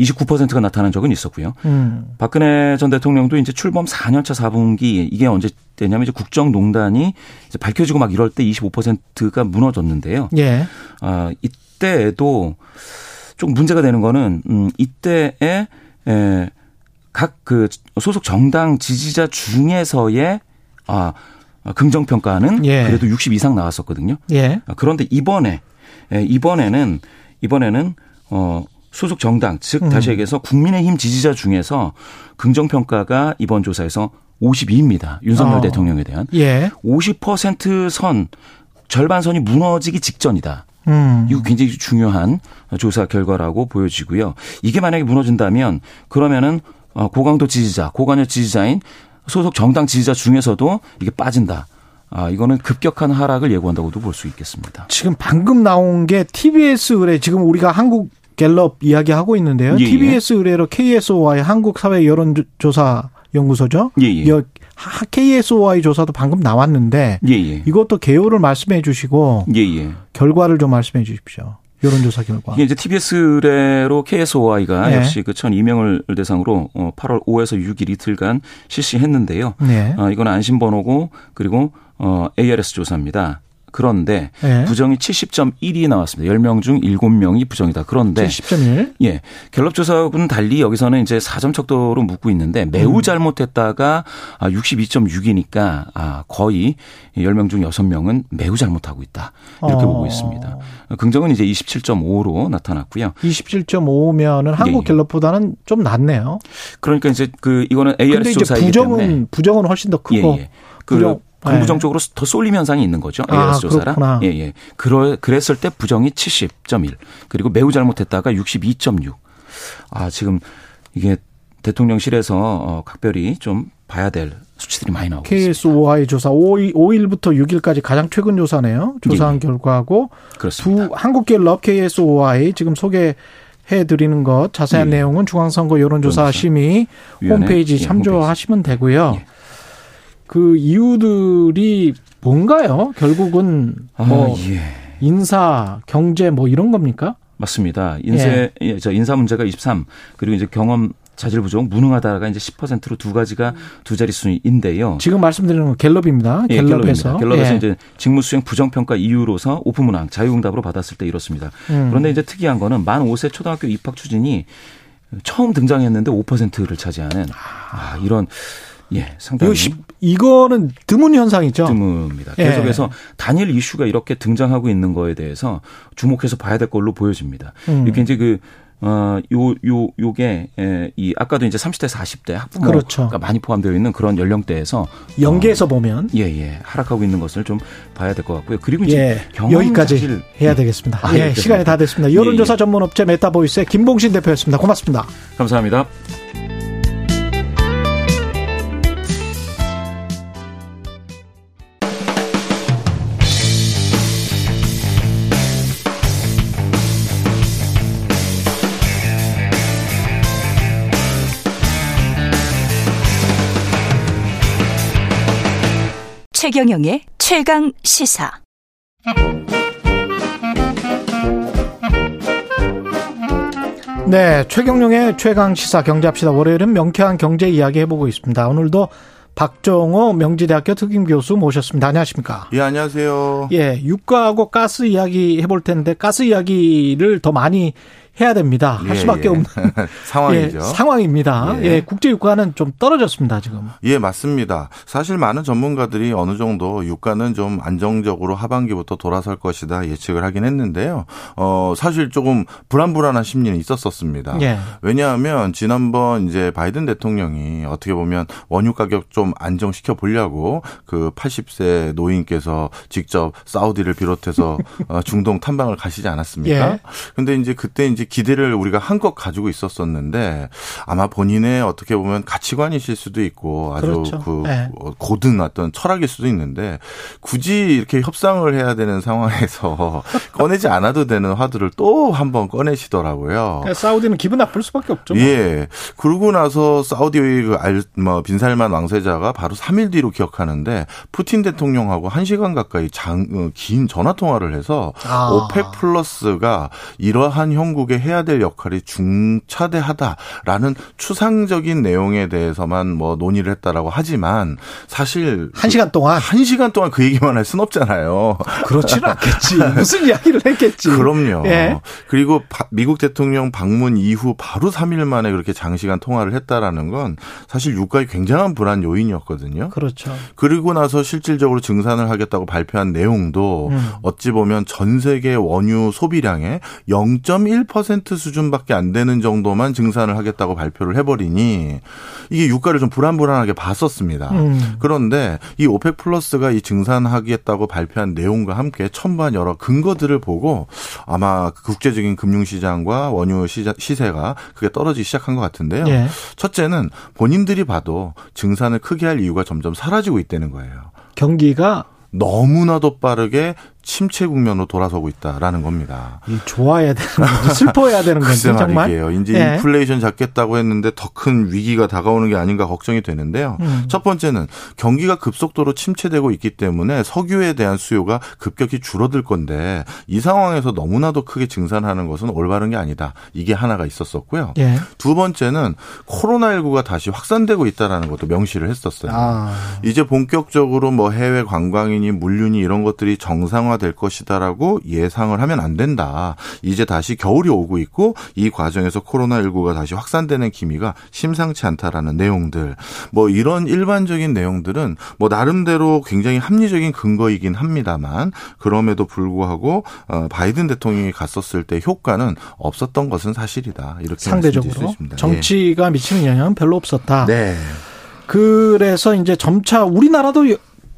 29%가 나타난 적은 있었고요. 음. 박근혜 전 대통령도 이제 출범 4년차 4분기 이게 언제 되냐면 이제 국정농단이 이제 밝혀지고 막 이럴 때 25%가 무너졌는데요. 예. 아, 이때에도 좀 문제가 되는 거는 음 이때에 에 각 그 소속 정당 지지자 중에서의 아 긍정 평가는 예. 그래도 60 이상 나왔었거든요. 예. 그런데 이번에 예, 이번에는 이번에는 어 소속 정당 즉 다시 음. 얘기해서 국민의힘 지지자 중에서 긍정 평가가 이번 조사에서 52입니다. 윤석열 어. 대통령에 대한 예. 50%선 절반 선이 무너지기 직전이다. 음. 이거 굉장히 중요한 조사 결과라고 보여지고요. 이게 만약에 무너진다면 그러면은 어, 고강도 지지자, 고관여 지지자인 소속 정당 지지자 중에서도 이게 빠진다. 아, 이거는 급격한 하락을 예고한다고도 볼 수 있겠습니다. 지금 방금 나온 게 TBS 의뢰, 지금 우리가 한국 갤럽 이야기하고 있는데요. 예, 예. TBS 의뢰로 KSOI 한국사회 여론조사 연구소죠. 예, 예. KSOI 조사도 방금 나왔는데 예, 예. 이것도 개요를 말씀해 주시고 예, 예. 결과를 좀 말씀해 주십시오. 여론조사 결과. 이게 이제 TBS 의뢰로 KSOI가 네. 역시 그천 이명을 대상으로 8월 어, 5에서 6일 이틀간 실시했는데요. 네. 어, 이건 안심번호고 그리고 어, ARS 조사입니다. 그런데 네. 부정이 70.1이 나왔습니다. 10명 중 7명이 부정이다. 그런데 70.1? 예. 갤럽 조사하고는 달리 여기서는 이제 4점 척도로 묻고 있는데 매우 음. 잘못했다가 62.6이니까 아, 거의 10명 중 6명은 매우 잘못하고 있다. 이렇게 어. 보고 있습니다. 긍정은 이제 27.5로 나타났고요. 27.5면은 한국 예, 예. 갤럽보다는 좀 낫네요. 그러니까 이제 그 이거는 ARS 조사이기 부정은, 때문에 부정은 훨씬 더 크고 예, 예. 그 부정 긍부정적으로 네. 더 쏠림 현상이 있는 거죠. AS 아, 조사라. 예, 예. 그러, 그랬을 때 부정이 70.1 그리고 매우 잘못했다가 62.6. 아, 지금 이게 대통령실에서 어, 각별히 좀 봐야 될 수치들이 많이 나오고 KSOI 조사 5일, 5일부터 6일까지 가장 최근 조사네요. 조사한 예. 결과하고 그렇습니다. 부 한국갤럽 KSOI 지금 소개 해 드리는 것 자세한 예. 내용은 중앙선거 여론조사 심의 홈페이지 예, 참조하시면 되고요. 예. 그 이유들이 뭔가요? 결국은 아, 뭐 아, 예. 인사, 경제 뭐 이런 겁니까? 맞습니다. 인세 예. 저 인사 문제가 23 그리고 이제 경험 자질 부족, 무능하다가 이제 10%로 두 가지가 두 자릿수인데요. 지금 말씀드리는 건 갤럽입니다. 예, 갤럽에서. 갤럽에서 예. 이제 직무 수행 부정 평가 이유로서 오픈 문항 자유응답으로 받았을 때 이렇습니다. 음. 그런데 이제 특이한 거는 만 5세 초등학교 입학 추진이 처음 등장했는데 5%를 차지하는 아, 이런 예, 상당히 이거 이거는 드문 현상이죠. 드문입니다. 예. 계속해서 단일 이슈가 이렇게 등장하고 있는 거에 대해서 주목해서 봐야 될 걸로 보여집니다. 음. 이렇게 이제 그 어, 요, 요, 요게, 에, 이, 아까도 이제 30대, 40대 학부모가 그렇죠. 많이 포함되어 있는 그런 연령대에서. 연계에서 어, 보면. 예, 예. 하락하고 있는 것을 좀 봐야 될 것 같고요. 그리고 이제. 예, 경험 여기까지 자질, 해야 되겠습니다. 아, 예, 시간이 다 됐습니다. 여론조사 예, 예. 전문 업체 메타보이스의 김봉신 대표였습니다. 고맙습니다. 감사합니다. 최경영의 최강 시사. 네, 최경영의 최강 시사 경제합시다. 월요일은 명쾌한 경제 이야기 해보고 있습니다. 오늘도 박정호 명지대학교 특임 교수 모셨습니다. 안녕하십니까? 예, 안녕하세요. 예, 유가하고 가스 이야기 해볼 텐데 가스 이야기를 더 많이 해야 됩니다. 할 예, 수밖에 예. 없는 상황이죠. 예, 상황입니다. 예. 예. 국제 유가는 좀 떨어졌습니다, 지금. 예, 맞습니다. 사실 많은 전문가들이 어느 정도 유가는 좀 안정적으로 하반기부터 돌아설 것이다 예측을 하긴 했는데요. 어, 사실 조금 불안불안한 심리는 있었었습니다. 예. 왜냐하면 지난번 이제 바이든 대통령이 어떻게 보면 원유 가격 좀 안정시켜 보려고 그 80세 노인께서 직접 사우디를 비롯해서 어, 중동 탐방을 가시지 않았습니까? 예. 근데 이제 그때 이제 기대를 우리가 한껏 가지고 있었었는데 아마 본인의 어떻게 보면 가치관이실 수도 있고 아주 그렇죠. 그 네. 고든 어떤 철학일 수도 있는데 굳이 이렇게 협상을 해야 되는 상황에서 꺼내지 않아도 되는 화두를 또 한 번 꺼내시더라고요. 그러니까 사우디는 기분 나쁠 수밖에 없죠. 뭐. 예. 그러고 나서 사우디의 그 알, 뭐 빈살만 왕세자가 바로 3일 뒤로 기억하는데 푸틴 대통령하고 1시간 가까이 장, 어, 긴 전화 통화를 해서 아. 오펙 플러스가 이러한 형국의 미국의 해야 될 역할이 중차대하다라는 추상적인 내용에 대해서만 뭐 논의를 했다라고 하지만 사실 한 시간 동안 한 시간 동안 그 얘기만 할 수는 없잖아요. 그렇지는 않겠지. 무슨 이야기를 했겠지. 그럼요. 예. 그리고 미국 대통령 방문 이후 바로 3일 만에 그렇게 장시간 통화를 했다라는 건 사실 유가의 굉장한 불안 요인이었거든요. 그렇죠. 그리고 나서 실질적으로 증산을 하겠다고 발표한 내용도 음. 어찌 보면 전 세계 원유 소비량의 0.1% 수준밖에 안 되는 정도만 증산을 하겠다고 발표를 해버리니 이게 유가를 좀 불안불안하게 봤었습니다. 음. 그런데 이 오펙 플러스가 이 증산하겠다고 발표한 내용과 함께 첨부한 여러 근거들을 보고 아마 국제적인 금융시장과 원유 시세가 그게 떨어지기 시작한 것 같은데요. 예. 첫째는 본인들이 봐도 증산을 크게 할 이유가 점점 사라지고 있다는 거예요. 경기가 너무나도 빠르게 침체 국면으로 돌아서고 있다라는 겁니다. 좋아야 되는 건지 슬퍼해야 되는 건지 정말 말이에요. 이제 예. 인플레이션 잡겠다고 했는데 더 큰 위기가 다가오는 게 아닌가 걱정이 되는데요. 음. 첫 번째는 경기가 급속도로 침체되고 있기 때문에 석유에 대한 수요가 급격히 줄어들 건데 이 상황에서 너무나도 크게 증산하는 것은 올바른 게 아니다. 이게 하나가 있었었고요. 예. 두 번째는 코로나19가 다시 확산되고 있다라는 것도 명시를 했었어요. 아. 이제 본격적으로 뭐 해외 관광이니 물류니 이런 것들이 정상화 될 것이다라고 예상을 하면 안 된다. 이제 다시 겨울이 오고 있고 이 과정에서 코로나19가 다시 확산되는 기미가 심상치 않다라는 내용들. 뭐 이런 일반적인 내용들은 뭐 나름대로 굉장히 합리적인 근거이긴 합니다만 그럼에도 불구하고 어, 바이든 대통령이 갔었을 때 효과는 없었던 것은 사실이다. 이렇게 상대적으로 정치가 예. 미치는 영향은 별로 없었다. 네. 그래서 이제 점차 우리나라도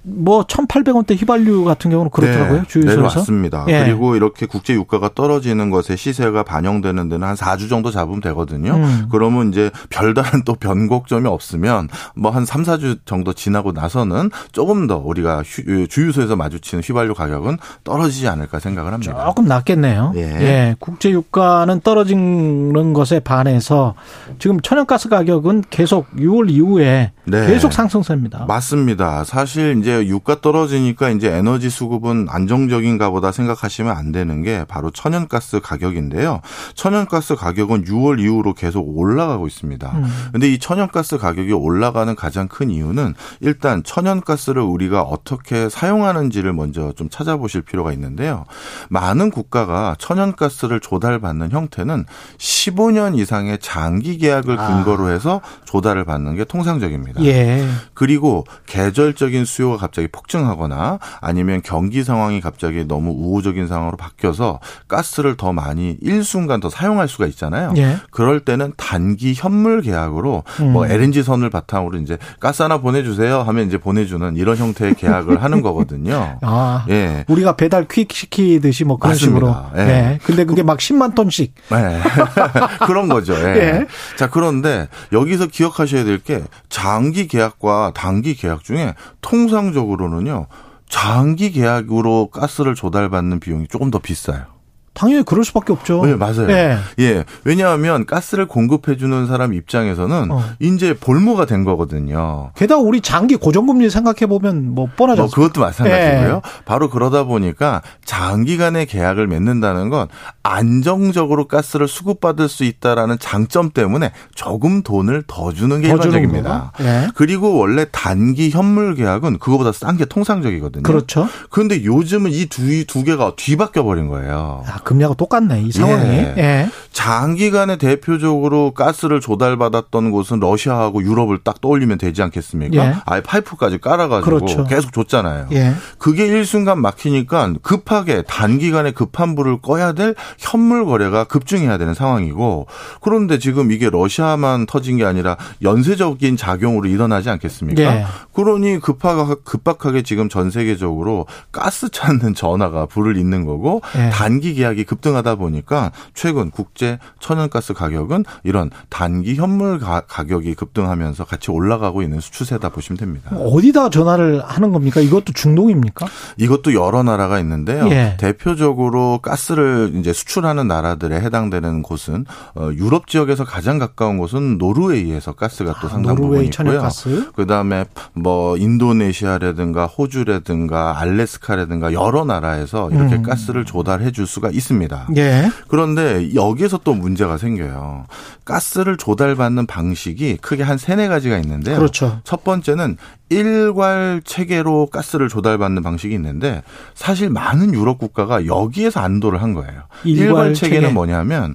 뭐 1,800원대 휘발유 같은 경우는 그렇더라고요. 네, 주유소에서. 내려왔습니다. 예. 그리고 이렇게 국제 유가가 떨어지는 것에 시세가 반영되는 데는 한 4주 정도 잡으면 되거든요. 음. 그러면 이제 별다른 또 변곡점이 없으면 뭐 한 3, 4주 정도 지나고 나서는 조금 더 우리가 주유소에서 마주치는 휘발유 가격은 떨어지지 않을까 생각을 합니다. 조금 낫겠네요. 예. 예. 국제 유가는 떨어지는 것에 반해서 지금 천연가스 가격은 계속 6월 이후에 네. 계속 상승세입니다. 맞습니다. 사실 이제 이제 유가 떨어지니까 이제 에너지 수급은 안정적인가 보다 생각하시면 안 되는 게 바로 천연가스 가격인데요. 천연가스 가격은 6월 이후로 계속 올라가고 있습니다. 음. 근데 이 천연가스 가격이 올라가는 가장 큰 이유는 일단 천연가스를 우리가 어떻게 사용하는지를 먼저 좀 찾아보실 필요가 있는데요. 많은 국가가 천연가스를 조달받는 형태는 15년 이상의 장기 계약을 아. 근거로 해서 조달을 받는 게 통상적입니다. 예. 그리고 계절적인 수요가 갑자기 폭증하거나 아니면 경기 상황이 갑자기 너무 우호적인 상황으로 바뀌어서 가스를 더 많이 일순간 더 사용할 수가 있잖아요. 예. 그럴 때는 단기 현물 계약으로 음. 뭐 LNG 선을 바탕으로 이제 가스 하나 보내주세요 하면 이제 보내주는 이런 형태의 계약을 하는 거거든요. 아, 예. 우리가 배달 퀵 시키듯이 뭐 그런 맞습니다. 식으로. 예. 예. 근데 그게 막 10만 톤씩. 네. 그런 거죠. 예. 예. 자 그런데 여기서 기억하셔야 될 게 장기 계약과 단기 계약 중에 통상 통상적으로는요. 장기 계약으로 가스를 조달받는 비용이 조금 더 비싸요. 당연히 그럴 수밖에 없죠. 네, 맞아요. 네. 예. 왜냐하면 가스를 공급해주는 사람 입장에서는 어. 이제 볼모가 된 거거든요. 게다가 우리 장기 고정금리 생각해보면 뭐 뻔하죠. 뭐 그것도 마찬가지고요. 네. 바로 그러다 보니까 장기간의 계약을 맺는다는 건 안정적으로 가스를 수급받을 수 있다라는 장점 때문에 조금 돈을 더 주는 게 더 일반적입니다. 네. 그리고 원래 단기 현물 계약은 그거보다 싼 게 통상적이거든요. 그렇죠. 그런데 요즘은 이 두 두 개가 뒤바뀌어 버린 거예요. 아, 금리하고 똑같네 이 상황이. 예. 예. 장기간에 대표적으로 가스를 조달받았던 곳은 러시아하고 유럽을 딱 떠올리면 되지 않겠습니까? 예. 아예 파이프까지 깔아가지고 그렇죠. 계속 줬잖아요. 예. 그게 일순간 막히니까 급하게 단기간에 급한 불을 꺼야 될 현물 거래가 급증해야 되는 상황이고 그런데 지금 이게 러시아만 터진 게 아니라 연쇄적인 작용으로 일어나지 않겠습니까? 예. 그러니 급하게 급박하게 지금 전 세계적으로 가스 찾는 전화가 불을 잇는 거고 예. 단기 계약 가격이 급등하다 보니까 최근 국제 천연가스 가격은 이런 단기 현물 가, 격이 급등하면서 같이 올라가고 있는 추세다 보시면 됩니다. 어디다 전화를 하는 겁니까? 이것도 중동입니까? 이것도 여러 나라가 있는데요. 예. 대표적으로 가스를 이제 수출하는 나라들에 해당되는 곳은 어, 유럽 지역에서 가장 가까운 곳은 노르웨이에서 가스가 또 아, 상당 부분 있고요. 그다음에 뭐 인도네시아라든가 호주라든가 알래스카라든가 여러 나라에서 이렇게 음. 가스를 조달해 줄 수가 있습니다. 있습니다. 예. 그런데 여기에서 또 문제가 생겨요. 가스를 조달받는 방식이 크게 한 세네 가지가 있는데요. 그렇죠. 첫 번째는 일괄 체계로 가스를 조달받는 방식이 있는데 사실 많은 유럽 국가가 여기에서 안도를 한 거예요. 일괄, 일괄 체계는 체계. 뭐냐면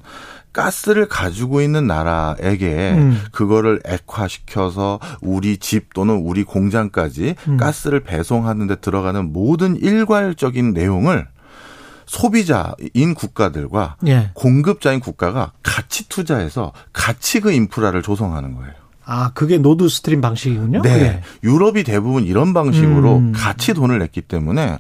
가스를 가지고 있는 나라에게 음. 그거를 액화시켜서 우리 집 또는 우리 공장까지 음. 가스를 배송하는 데 들어가는 모든 일괄적인 내용을 소비자인 국가들과 예. 공급자인 국가가 같이 투자해서 같이 그 인프라를 조성하는 거예요. 아, 그게 노드 스트림 방식이군요? 네. 네. 유럽이 대부분 이런 방식으로 음. 같이 돈을 냈기 때문에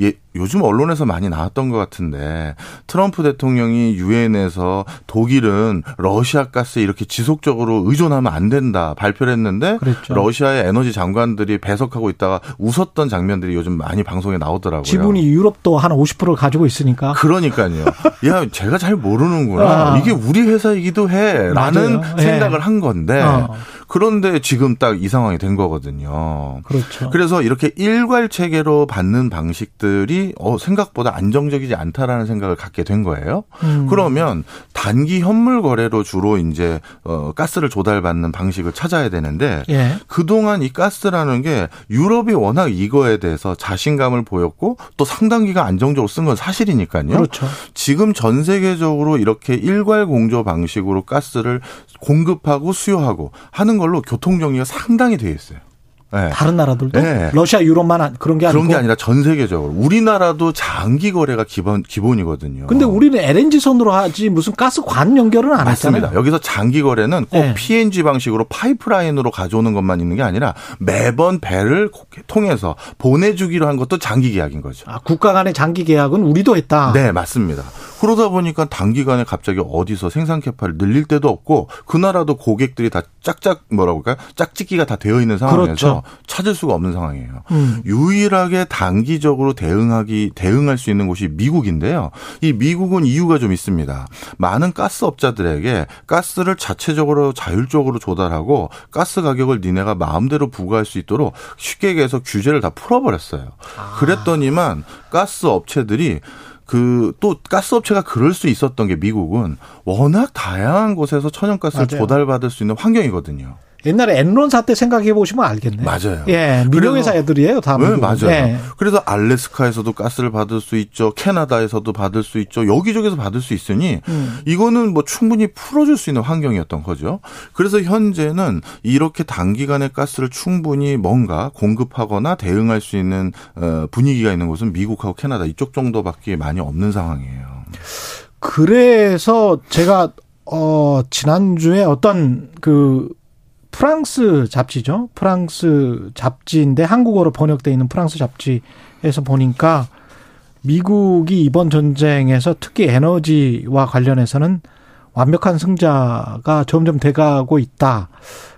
예, 요즘 언론에서 많이 나왔던 것 같은데 트럼프 대통령이 유엔에서 독일은 러시아 가스에 이렇게 지속적으로 의존하면 안 된다 발표를 했는데 그랬죠. 러시아의 에너지 장관들이 배석하고 있다가 웃었던 장면들이 요즘 많이 방송에 나오더라고요. 지분이 유럽도 한 50%를 가지고 있으니까. 그러니까요. 야, 제가 잘 모르는구나. 아. 이게 우리 회사이기도 해라는 맞아요. 생각을 네. 한 건데 어. 그런데 지금 딱 이 상황이 된 거거든요. 그렇죠. 그래서 이렇게 일괄 체계로 받는 방식들이 어, 생각보다 안정적이지 않다라는 생각을 갖게 된 거예요. 음. 그러면 단기 현물 거래로 주로 이제 어, 가스를 조달받는 방식을 찾아야 되는데 예. 그동안 이 가스라는 게 유럽이 워낙 이거에 대해서 자신감을 보였고 또 상당 기간 안정적으로 쓴 건 사실이니까요. 그렇죠. 지금 전 세계적으로 이렇게 일괄 공조 방식으로 가스를 공급하고 수요하고 하는 걸로 교통 정리가 상당히 돼 있어요. 네. 다른 나라들도 네. 러시아 유럽만 그런 게 아니고 그런 게 아니라 전 세계적으로 우리나라도 장기 거래가 기본 기본이거든요. 근데 우리는 LNG 선으로 하지 무슨 가스관 연결은 안 맞습니다. 했잖아요. 여기서 장기 거래는 꼭 네. PNG 방식으로 파이프라인으로 가져오는 것만 있는 게 아니라 매번 배를 통해서 보내주기로 한 것도 장기 계약인 거죠. 아, 국가 간의 장기 계약은 우리도 했다. 네, 맞습니다. 그러다 보니까 단기간에 갑자기 어디서 생산 캐파를 늘릴 때도 없고 그 나라도 고객들이 다 짝짝 뭐라고 할까요? 짝짓기가 다 되어 있는 상황에서 그렇죠. 찾을 수가 없는 상황이에요. 음. 유일하게 단기적으로 대응하기 대응할 수 있는 곳이 미국인데요. 이 미국은 이유가 좀 있습니다. 많은 가스 업자들에게 가스를 자체적으로 자율적으로 조달하고 가스 가격을 니네가 마음대로 부과할 수 있도록 쉽게 얘기해서 규제를 다 풀어버렸어요. 아. 그랬더니만 가스 업체들이 그 또 가스업체가 그럴 수 있었던 게 미국은 워낙 다양한 곳에서 천연가스를 맞아요. 조달받을 수 있는 환경이거든요. 옛날에 엔론 사태 생각해 보시면 알겠네요. 맞아요. 예, 민영회사 애들이에요, 다. 네, 맞아요. 예. 그래서 알래스카에서도 가스를 받을 수 있죠. 캐나다에서도 받을 수 있죠. 여기저기서 받을 수 있으니 음. 이거는 뭐 충분히 풀어줄 수 있는 환경이었던 거죠. 그래서 현재는 이렇게 단기간에 가스를 충분히 뭔가 공급하거나 대응할 수 있는 어, 분위기가 있는 곳은 미국하고 캐나다 이쪽 정도밖에 많이 없는 상황이에요. 그래서 제가 어 지난주에 어떤 그 프랑스 잡지죠. 프랑스 잡지인데 한국어로 번역돼 있는 프랑스 잡지에서 보니까 미국이 이번 전쟁에서 특히 에너지와 관련해서는 완벽한 승자가 점점 돼가고 있다.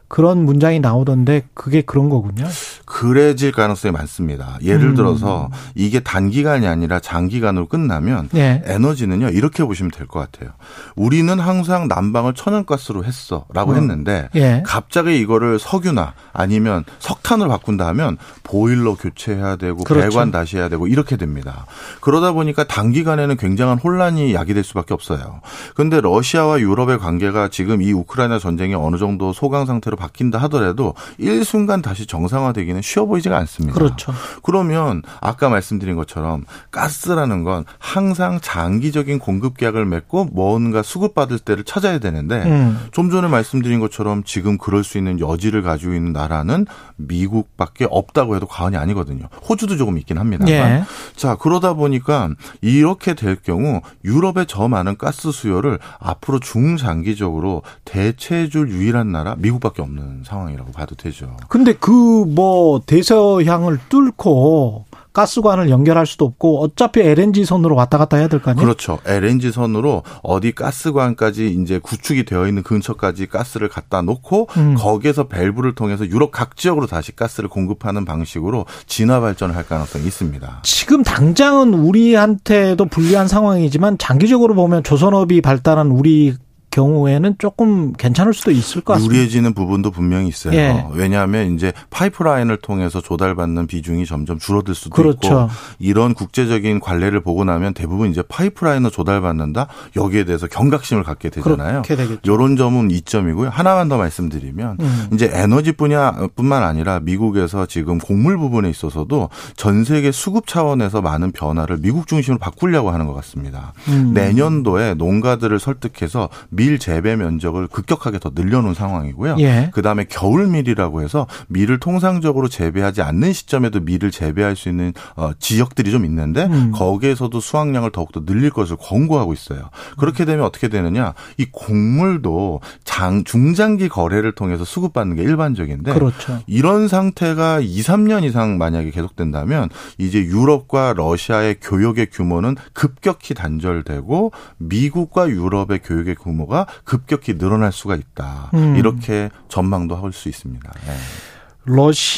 그런 문장이 나오던데 그게 그런 거군요. 그래질 가능성이 많습니다. 예를 음. 들어서 이게 단기간이 아니라 장기간으로 끝나면 네. 에너지는요 이렇게 보시면 될 것 같아요. 우리는 항상 난방을 천연가스로 했어라고 음. 했는데 예. 갑자기 이거를 석유나 아니면 석탄으로 바꾼다 하면 보일러 교체해야 되고 그렇죠. 배관 다시 해야 되고 이렇게 됩니다. 그러다 보니까 단기간에는 굉장한 혼란이 야기될 수밖에 없어요. 그런데 러시아와 유럽의 관계가 지금 이 우크라이나 전쟁이 어느 정도 소강 상태로 바뀐다 하더라도 일순간 다시 정상화되기는 쉬워 보이지가 않습니다. 그렇죠. 그러면 아까 말씀드린 것처럼 가스라는 건 항상 장기적인 공급 계약을 맺고 뭔가 수급받을 때를 찾아야 되는데 음. 좀 전에 말씀드린 것처럼 지금 그럴 수 있는 여지를 가지고 있는 나라는 미국밖에 없다고 해도 과언이 아니거든요. 호주도 조금 있긴 합니다만. 예. 자, 그러다 보니까 이렇게 될 경우 유럽의 저 많은 가스 수요를 앞으로 중장기적으로 대체해 줄 유일한 나라 미국밖에 없는 상황이라고 봐도 되죠. 근데 그 뭐 대서양을 뚫고 가스관을 연결할 수도 없고 어차피 LNG 선으로 왔다 갔다 해야 될 거 아니에요? 그렇죠. LNG 선으로 어디 가스관까지 이제 구축이 되어 있는 근처까지 가스를 갖다 놓고 음. 거기에서 밸브를 통해서 유럽 각 지역으로 다시 가스를 공급하는 방식으로 진화 발전을 할 가능성이 있습니다. 지금 당장은 우리한테도 불리한 상황이지만 장기적으로 보면 조선업이 발달한 우리 경우에는 조금 괜찮을 수도 있을 것 같습니다. 유리해지는 부분도 분명히 있어요. 예. 왜냐하면 이제 파이프라인을 통해서 조달받는 비중이 점점 줄어들 수도 그렇죠. 있고 이런 국제적인 관례를 보고 나면 대부분 이제 파이프라인으로 조달받는다 여기에 대해서 경각심을 갖게 되잖아요. 이런 점은 이점이고요. 하나만 더 말씀드리면 음. 이제 에너지 분야뿐만 아니라 미국에서 지금 곡물 부분에 있어서도 전 세계 수급 차원에서 많은 변화를 미국 중심으로 바꾸려고 하는 것 같습니다. 음. 내년도에 농가들을 설득해서 밀 재배 면적을 급격하게 더 늘려놓은 상황이고요. 예. 그다음에 겨울 밀이라고 해서 밀을 통상적으로 재배하지 않는 시점에도 밀을 재배할 수 있는 어, 지역들이 좀 있는데 음. 거기에서도 수확량을 더욱더 늘릴 것을 권고하고 있어요. 그렇게 되면 어떻게 되느냐? 이 곡물도 장 중장기 거래를 통해서 수급받는 게 일반적인데 그렇죠. 이런 상태가 2, 3년 이상 만약에 계속된다면 이제 유럽과 러시아의 교역의 규모는 급격히 단절되고 미국과 유럽의 교역의 규모 가 급격히 늘어날 수가 있다. 음. 이렇게 전망도 할 수 있습니다. 네.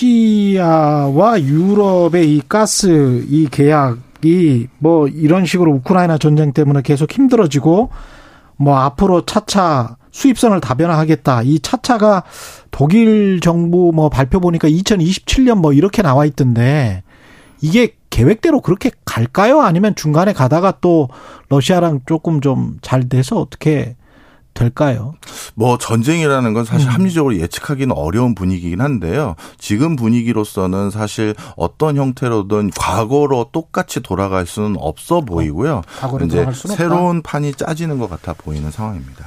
러시아와 유럽의 이 가스 이 계약이 뭐 이런 식으로 우크라이나 전쟁 때문에 계속 힘들어지고 뭐 앞으로 차차 수입선을 다변화하겠다. 이 차차가 독일 정부 뭐 발표 보니까 2027년 뭐 이렇게 나와 있던데 이게 계획대로 그렇게 갈까요? 아니면 중간에 가다가 또 러시아랑 조금 좀 잘 돼서 어떻게 될까요? 뭐 전쟁이라는 건 사실 음. 합리적으로 예측하기는 어려운 분위기긴 한데요. 지금 분위기로서는 사실 어떤 형태로든 과거로 똑같이 돌아갈 수는 없어 보이고요. 어, 이제 새로운 판이 짜지는 것 같아 보이는 상황입니다.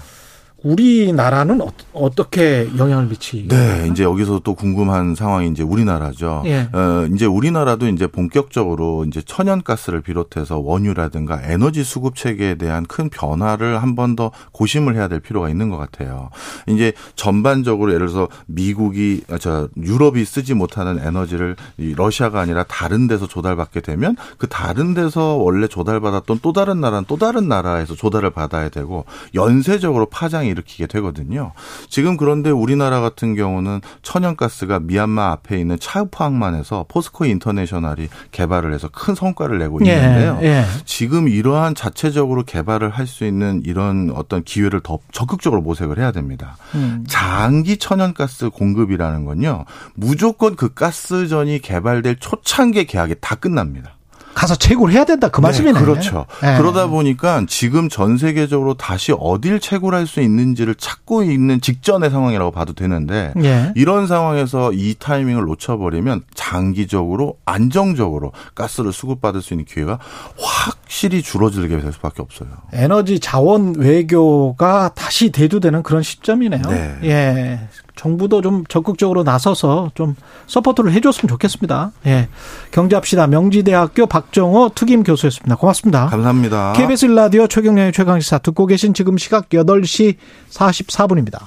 우리나라는 어, 떻게 영향을 미치게? 네, 이제 여기서 또 궁금한 상황이 이제 우리나라죠. 예. 어, 이제 우리나라도 이제 본격적으로 이제 천연가스를 비롯해서 원유라든가 에너지 수급 체계에 대한 큰 변화를 한 번 더 고심을 해야 될 필요가 있는 것 같아요. 이제 전반적으로 예를 들어서 미국이 아, 저 유럽이 쓰지 못하는 에너지를 이 러시아가 아니라 다른 데서 조달받게 되면 그 다른 데서 원래 조달받았던 또 다른 나라는 또 다른 나라에서 조달을 받아야 되고 연쇄적으로 파장이 일으키게 되거든요. 지금 그런데 우리나라 같은 경우는 천연가스가 미얀마 앞에 있는 차유포항만에서 포스코 인터내셔널이 개발을 해서 큰 성과를 내고 예, 있는데요. 예, 예. 지금 이러한 자체적으로 개발을 할 수 있는 이런 어떤 기회를 더 적극적으로 모색을 해야 됩니다. 음. 장기 천연가스 공급이라는 건요. 무조건 그 가스전이 개발될 초창기 계약이 다 끝납니다. 가서 채굴 해야 된다 그 네, 말씀이네요. 네, 그렇죠. 네. 그러다 보니까 지금 전 세계적으로 다시 어딜 채굴할 수 있는지를 찾고 있는 직전의 상황이라고 봐도 되는데 네. 이런 상황에서 이 타이밍을 놓쳐버리면 장기적으로 안정적으로 가스를 수급받을 수 있는 기회가 확실히 줄어들게 될 수밖에 없어요. 에너지 자원 외교가 다시 대두되는 그런 시점이네요. 네. 예. 정부도 좀 적극적으로 나서서 좀 support를 해줬으면 좋겠습니다. 예. 경제합시다. 명지대학교 박정호 특임 교수였습니다. 고맙습니다. 감사합니다. KBS 라디오 최경영의 최강시사 듣고 계신 지금 시각 8시 44분입니다.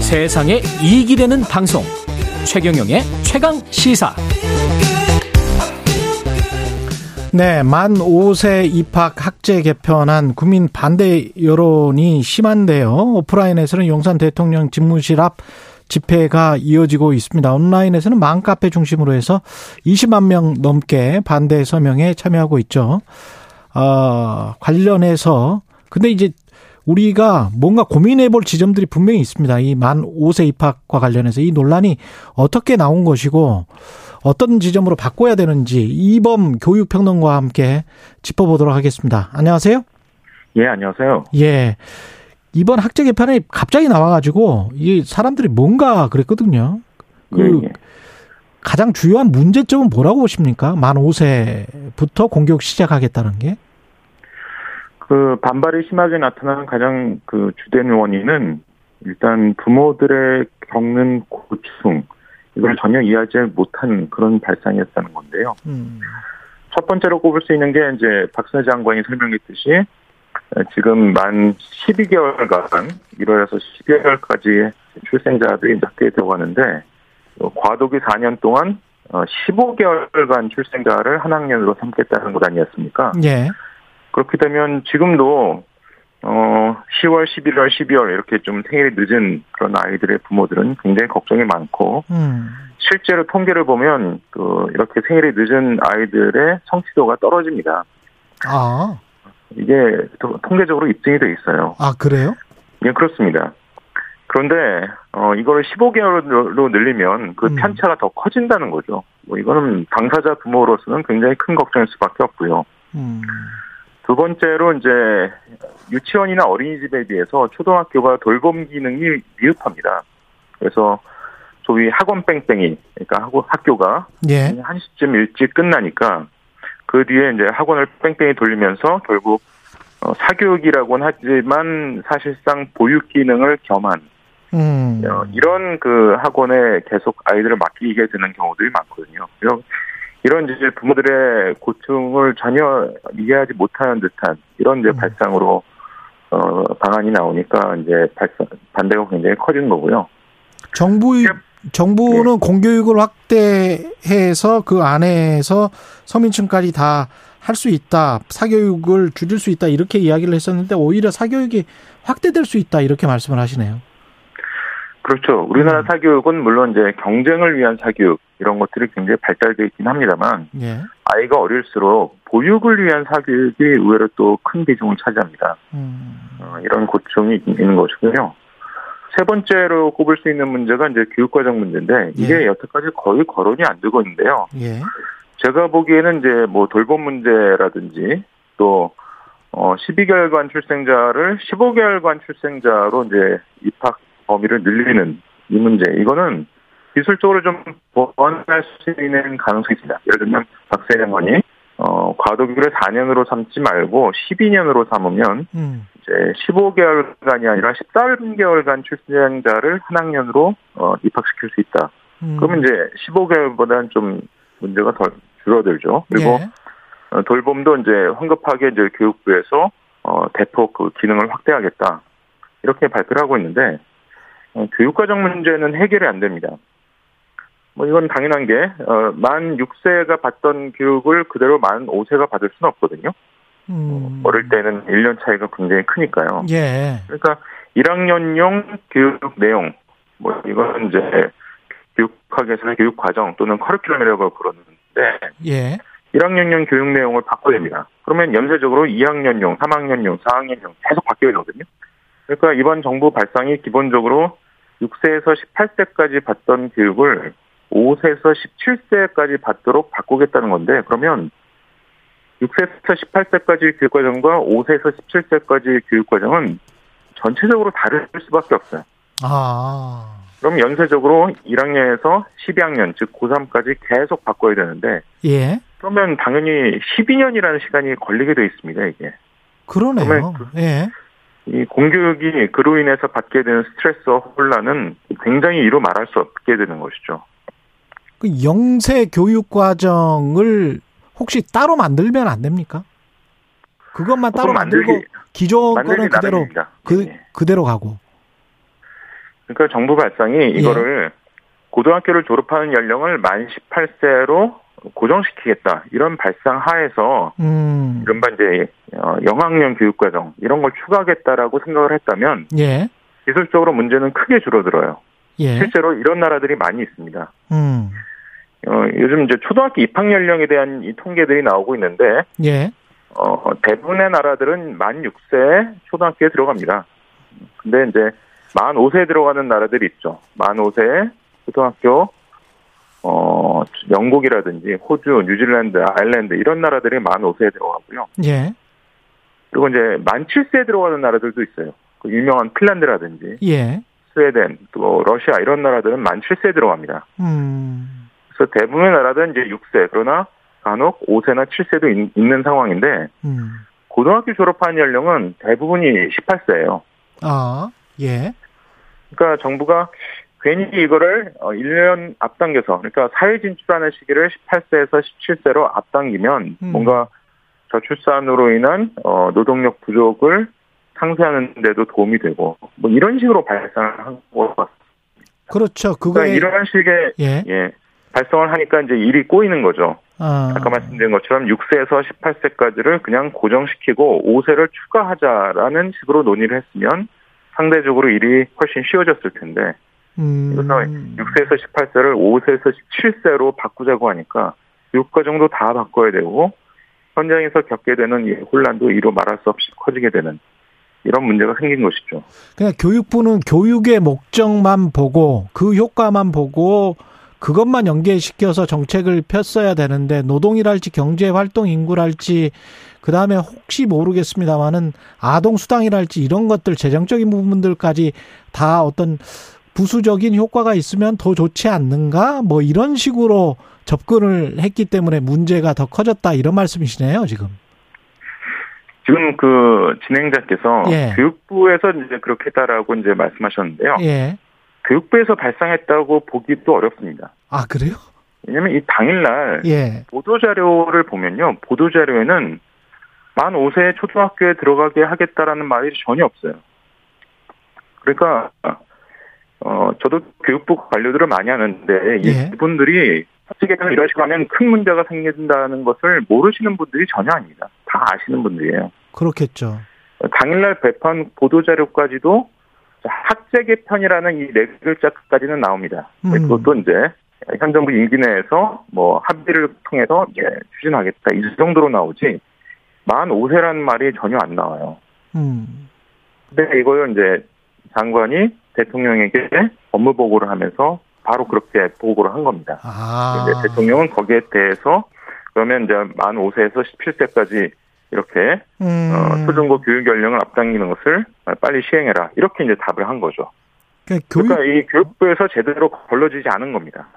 세상에 이익이 되는 방송 최경영의 최강 시사 네, 만 5세 입학 학제 개편안 국민 반대 여론이 심한데요. 오프라인에서는 용산 대통령 집무실 앞 집회가 이어지고 있습니다. 온라인에서는 맘카페 중심으로 해서 20만 명 넘게 반대 서명에 참여하고 있죠. 어, 관련해서 근데 이제 우리가 뭔가 고민해 볼 지점들이 분명히 있습니다. 이 만 5세 입학과 관련해서 이 논란이 어떻게 나온 것이고 어떤 지점으로 바꿔야 되는지 이범 교육평론가와 함께 짚어보도록 하겠습니다. 안녕하세요. 예, 안녕하세요. 예. 이번 학제 개편이 갑자기 나와가지고 이 사람들이 뭔가 그랬거든요. 그 예, 예. 가장 주요한 문제점은 뭐라고 보십니까? 만 5세부터 공격 시작하겠다는 게? 그 반발이 심하게 나타나는 가장 그 주된 원인은 일단 부모들의 겪는 고충, 이걸 전혀 이해하지 못한 그런 발상이었다는 건데요. 음. 첫 번째로 꼽을 수 있는 게 이제 박순애 장관이 설명했듯이 지금 만 12개월간 1월에서 12월까지 출생자들이 낮게 들어가는데 과도기 4년 동안 15개월간 어, 출생자를 한 학년으로 삼겠다는 것 아니었습니까? 예. 그렇게 되면 지금도 어, 10월, 11월, 12월 이렇게 좀 생일이 늦은 그런 아이들의 부모들은 굉장히 걱정이 많고, 음. 실제로 통계를 보면 그 이렇게 생일이 늦은 아이들의 성취도가 떨어집니다. 아. 이게 통계적으로 입증이 돼 있어요. 아, 그래요? 예, 그렇습니다. 그런데 어 이거를 15개월로 늘리면 그 음. 편차가 더 커진다는 거죠. 뭐 이거는 당사자 부모로서는 굉장히 큰 걱정일 수밖에 없고요. 음. 두 번째로 이제 유치원이나 어린이집에 비해서 초등학교가 돌봄 기능이 미흡합니다. 그래서 소위 학원 뺑뺑이, 그러니까 학교, 학교가 예. 한 시쯤 일찍 끝나니까 그 뒤에 이제 학원을 뺑뺑이 돌리면서 결국 어, 사교육이라고는 하지만 사실상 보육 기능을 겸한 음. 어, 이런 그 학원에 계속 아이들을 맡기게 되는 경우들이 많거든요. 이런 이제 부모들의 고충을 전혀 이해하지 못하는 듯한 이런 이제 음. 발상으로 어 방안이 나오니까 이제 발상 반대가 굉장히 커지는 거고요. 정부 정부는 네. 공교육을 확대해서 그 안에서 서민층까지 다 할 수 있다, 사교육을 줄일 수 있다 이렇게 이야기를 했었는데 오히려 사교육이 확대될 수 있다 이렇게 말씀을 하시네요. 그렇죠. 우리나라 음. 사교육은 물론 이제 경쟁을 위한 사교육 이런 것들이 굉장히 발달되어 있긴 합니다만 예. 아이가 어릴수록 보육을 위한 사교육이 의외로 또 큰 비중을 차지합니다. 음. 어, 이런 고충이 있는 것이고요. 세 번째로 꼽을 수 있는 문제가 이제 교육과정 문제인데 이게 예. 여태까지 거의 거론이 안 되고 있는데요. 예. 제가 보기에는 이제 뭐 돌봄 문제라든지 또 어, 12개월간 출생자를 15개월간 출생자로 이제 입학 범위를 늘리는 이 문제 이거는 기술적으로 좀 보완할 수 있는 가능성이 있습니다. 예를 들면 박세 장관이 어, 과도기를 4년으로 삼지 말고 12년으로 삼으면 음. 이제 15개월간이 아니라 13개월간 출생자를 한 학년으로 어, 입학시킬 수 있다. 음. 그러면 이제 15개월보다는 좀 문제가 더 줄어들죠. 그리고 예. 어, 돌봄도 이제 황급하게 이제 교육부에서 어, 대폭 그 기능을 확대하겠다. 이렇게 발표를 하고 있는데 어, 교육과정 문제는 해결이 안 됩니다. 뭐 이건 당연한 게, 어, 만 6세가 받던 교육을 그대로 만 5세가 받을 수는 없거든요. 음. 어릴 때는 1년 차이가 굉장히 크니까요. 예. 그러니까 1학년용 교육 내용, 뭐 이건 이제 교육학에서는 교육 과정 또는 커리큘럼이라고 부르는데, 예. 1학년용 교육 내용을 바꿔야 됩니다. 그러면 연쇄적으로 2학년용, 3학년용, 4학년용 계속 바뀌어야 되거든요. 그러니까 이번 정부 발상이 기본적으로 6세에서 18세까지 받던 교육을 5세에서 17세까지 받도록 바꾸겠다는 건데 그러면 6세에서 18세까지 교육과정과 5세에서 17세까지 교육과정은 전체적으로 다를 수밖에 없어요. 아. 그럼 연쇄적으로 1학년에서 12학년, 즉 고3까지 계속 바꿔야 되는데. 예. 그러면 당연히 12년이라는 시간이 걸리게 돼 있습니다, 이게. 그러네요. 그, 예. 이 공교육이 그로 인해서 받게 되는 스트레스와 혼란은 굉장히 이루 말할 수 없게 되는 것이죠. 그 영세 교육 과정을 혹시 따로 만들면 안 됩니까? 그것만 따로 만들고 만들기, 기존 거는 그대로 그 네. 그대로 가고. 그러니까 정부 발상이 예. 이거를 예. 고등학교를 졸업하는 연령을 만 18세로 고정시키겠다 이런 발상 하에서 음. 이른바 이제 어, 영학년 교육과정 이런 걸 추가하겠다라고 생각을 했다면 예. 기술적으로 문제는 크게 줄어들어요. 예. 실제로 이런 나라들이 많이 있습니다. 음. 어, 요즘 이제 초등학교 입학 연령에 대한 이 통계들이 나오고 있는데 예. 어, 대부분의 나라들은 만 6세 초등학교에 들어갑니다. 근데 이제 만 5세에 들어가는 나라들이 있죠. 만 5세 초등학교 어, 영국이라든지 호주, 뉴질랜드, 아일랜드 이런 나라들이 만 5세에 들어가고요. 예. 그리고 이제 만 7세에 들어가는 나라들도 있어요. 그 유명한 핀란드라든지. 예. 스웨덴, 또 러시아 이런 나라들은 만 7세에 들어갑니다. 음. 그래서 대부분의 나라들은 이제 6세, 그러나 간혹 5세나 7세도 있, 는 상황인데, 음. 고등학교 졸업한 연령은 대부분이 18세예요. 아, 예. 그러니까 정부가 괜히 이거를 1년 어, 앞당겨서 그러니까 사회 진출하는 시기를 18세에서 17세로 앞당기면 음. 뭔가 저출산으로 인한 어, 노동력 부족을 상쇄하는 데도 도움이 되고 뭐 이런 식으로 발상한 것 같습니다. 그렇죠. 그거에 그러니까 이런 식의 예. 예. 발송을 하니까 이제 일이 꼬이는 거죠. 아. 아까 말씀드린 것처럼 6세에서 18세까지를 그냥 고정시키고 5세를 추가하자라는 식으로 논의를 했으면 상대적으로 일이 훨씬 쉬워졌을 텐데 음. 그래서 6세에서 18세를 5세에서 17세로 바꾸자고 하니까 교육과정도 다 바꿔야 되고 현장에서 겪게 되는 이 혼란도 이로 말할 수 없이 커지게 되는 이런 문제가 생긴 것이죠. 그냥 교육부는 교육의 목적만 보고 그 효과만 보고 그것만 연계시켜서 정책을 폈어야 되는데 노동이랄지 경제 활동 인구랄지 그 다음에 혹시 모르겠습니다만은 아동 수당이랄지 이런 것들 재정적인 부분들까지 다 어떤 부수적인 효과가 있으면 더 좋지 않는가? 뭐 이런 식으로 접근을 했기 때문에 문제가 더 커졌다 이런 말씀이시네요, 지금. 지금 그 진행자께서 예. 교육부에서 이제 그렇게 했다라고 이제 말씀하셨는데요. 예. 교육부에서 발상했다고 보기도 어렵습니다. 아, 그래요? 왜냐면 이 당일날 예. 보도자료를 보면요. 보도자료에는 만 5세 초등학교에 들어가게 하겠다라는 말이 전혀 없어요. 그러니까 어 저도 교육부 관료들을 많이 하는데 예. 이분들이 사측에서 이런 식으로 하면 큰 문제가 생긴다는 것을 모르시는 분들이 전혀 아닙니다. 다 아시는 분들이에요. 그렇겠죠. 당일날 배판 보도자료까지도 학제 개편이라는 이 네 글자까지는 나옵니다. 음. 그것도 이제 현 정부 임기 내에서 뭐 합의를 통해서 이제 추진하겠다 이 정도로 나오지 만 5세라는 말이 전혀 안 나와요. 음. 근데 이걸 이제 장관이 대통령에게 업무 보고를 하면서 바로 그렇게 보고를 한 겁니다. 아. 대통령은 거기에 대해서 그러면 이제 만 5세에서 17세까지 이렇게 음. 어, 초중고 교육 연령을 앞당기는 것을 빨리 시행해라 이렇게 이제 답을 한 거죠. 그러니까, 교육... 그러니까 이 교육부에서 제대로 걸러지지 않은 겁니다.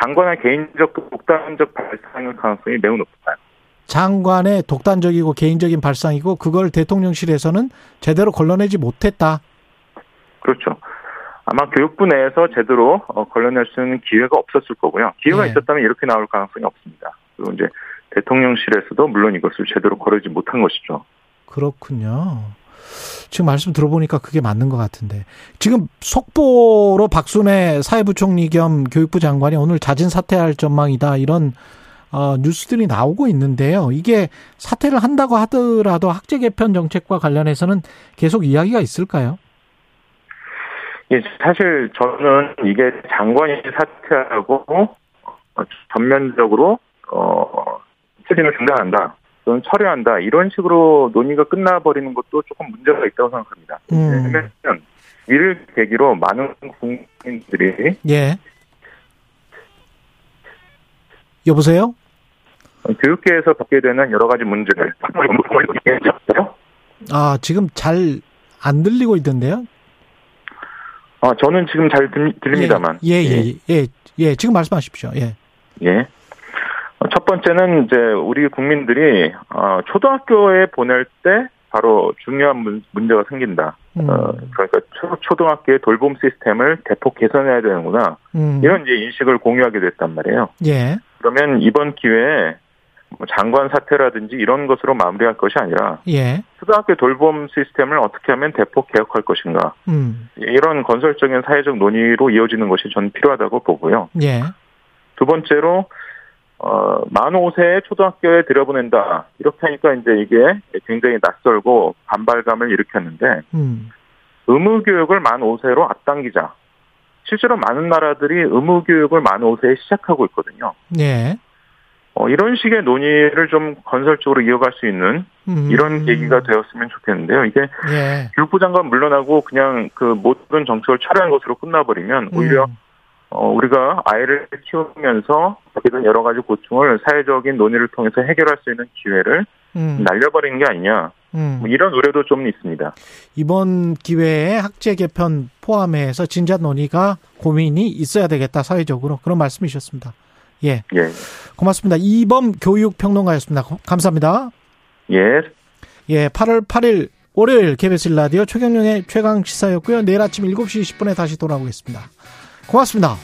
장관의 개인적 독단적 발상일 가능성이 매우 높아요. 장관의 독단적이고 개인적인 발상이고 그걸 대통령실에서는 제대로 걸러내지 못했다. 그렇죠. 아마 교육부 내에서 제대로 어, 걸러낼 수 있는 기회가 없었을 거고요. 기회가 네. 있었다면 이렇게 나올 가능성이 없습니다. 그리고 이제 대통령실에서도 물론 이것을 제대로 거르지 못한 것이죠. 그렇군요. 지금 말씀 들어보니까 그게 맞는 것 같은데 지금 속보로 박순애 사회부총리 겸 교육부 장관이 오늘 자진 사퇴할 전망이다 이런 어, 뉴스들이 나오고 있는데요. 이게 사퇴를 한다고 하더라도 학제 개편 정책과 관련해서는 계속 이야기가 있을까요? 예, 사실 저는 이게 장관이 사퇴하고 전면적으로 어 추진을 중단한다. 또는 철회한다. 이런 식으로 논의가 끝나버리는 것도 조금 문제가 있다고 생각합니다. 음. 왜냐하면 이를 계기로 많은 국민들이 예. 여보세요? 교육계에서 겪게 되는 여러 가지 문제를 아 지금 잘 안 들리고 있던데요? 아 저는 지금 잘 들, 들립니다만. 예예예 예, 예, 예, 예, 지금 말씀하십시오. 예. 예. 첫 번째는 이제 우리 국민들이 어, 초등학교에 보낼 때 바로 중요한 문제가 생긴다. 음. 어, 그러니까 초, 등학교의 돌봄 시스템을 대폭 개선해야 되는구나. 음. 이런 이제 인식을 공유하게 됐단 말이에요. 예. 그러면 이번 기회에 뭐 장관 사퇴라든지 이런 것으로 마무리할 것이 아니라 예. 초등학교 돌봄 시스템을 어떻게 하면 대폭 개혁할 것인가 음. 이런 건설적인 사회적 논의로 이어지는 것이 저는 필요하다고 보고요. 예. 두 번째로 어, 만 5세에 초등학교에 들여보낸다. 이렇게 하니까 이제 이게 굉장히 낯설고 반발감을 일으켰는데, 음. 의무 교육을 만 5세로 앞당기자. 실제로 많은 나라들이 의무 교육을 만 5세에 시작하고 있거든요. 네. 어, 이런 식의 논의를 좀 건설적으로 이어갈 수 있는 음. 이런 계기가 되었으면 좋겠는데요. 이게 예. 교육부 장관 물러나고 그냥 그 모든 정책을 철회한 것으로 끝나버리면 오히려 음. 어, 우리가 아이를 키우면서 된 여러 가지 고충을 사회적인 논의를 통해서 해결할 수 있는 기회를 음. 날려버린 게 아니냐. 음. 뭐 이런 우려도 좀 있습니다. 이번 기회에 학제 개편 포함해서 진작 논의가 고민이 있어야 되겠다 사회적으로 그런 말씀이셨습니다. 예. 예. 고맙습니다. 이범 교육평론가였습니다. 감사합니다. 예. 예. 8월 8일 월요일 KBS 라디오 최경영의 최강 시사였고요. 내일 아침 7시 20분에 다시 돌아오겠습니다. 고맙습니다.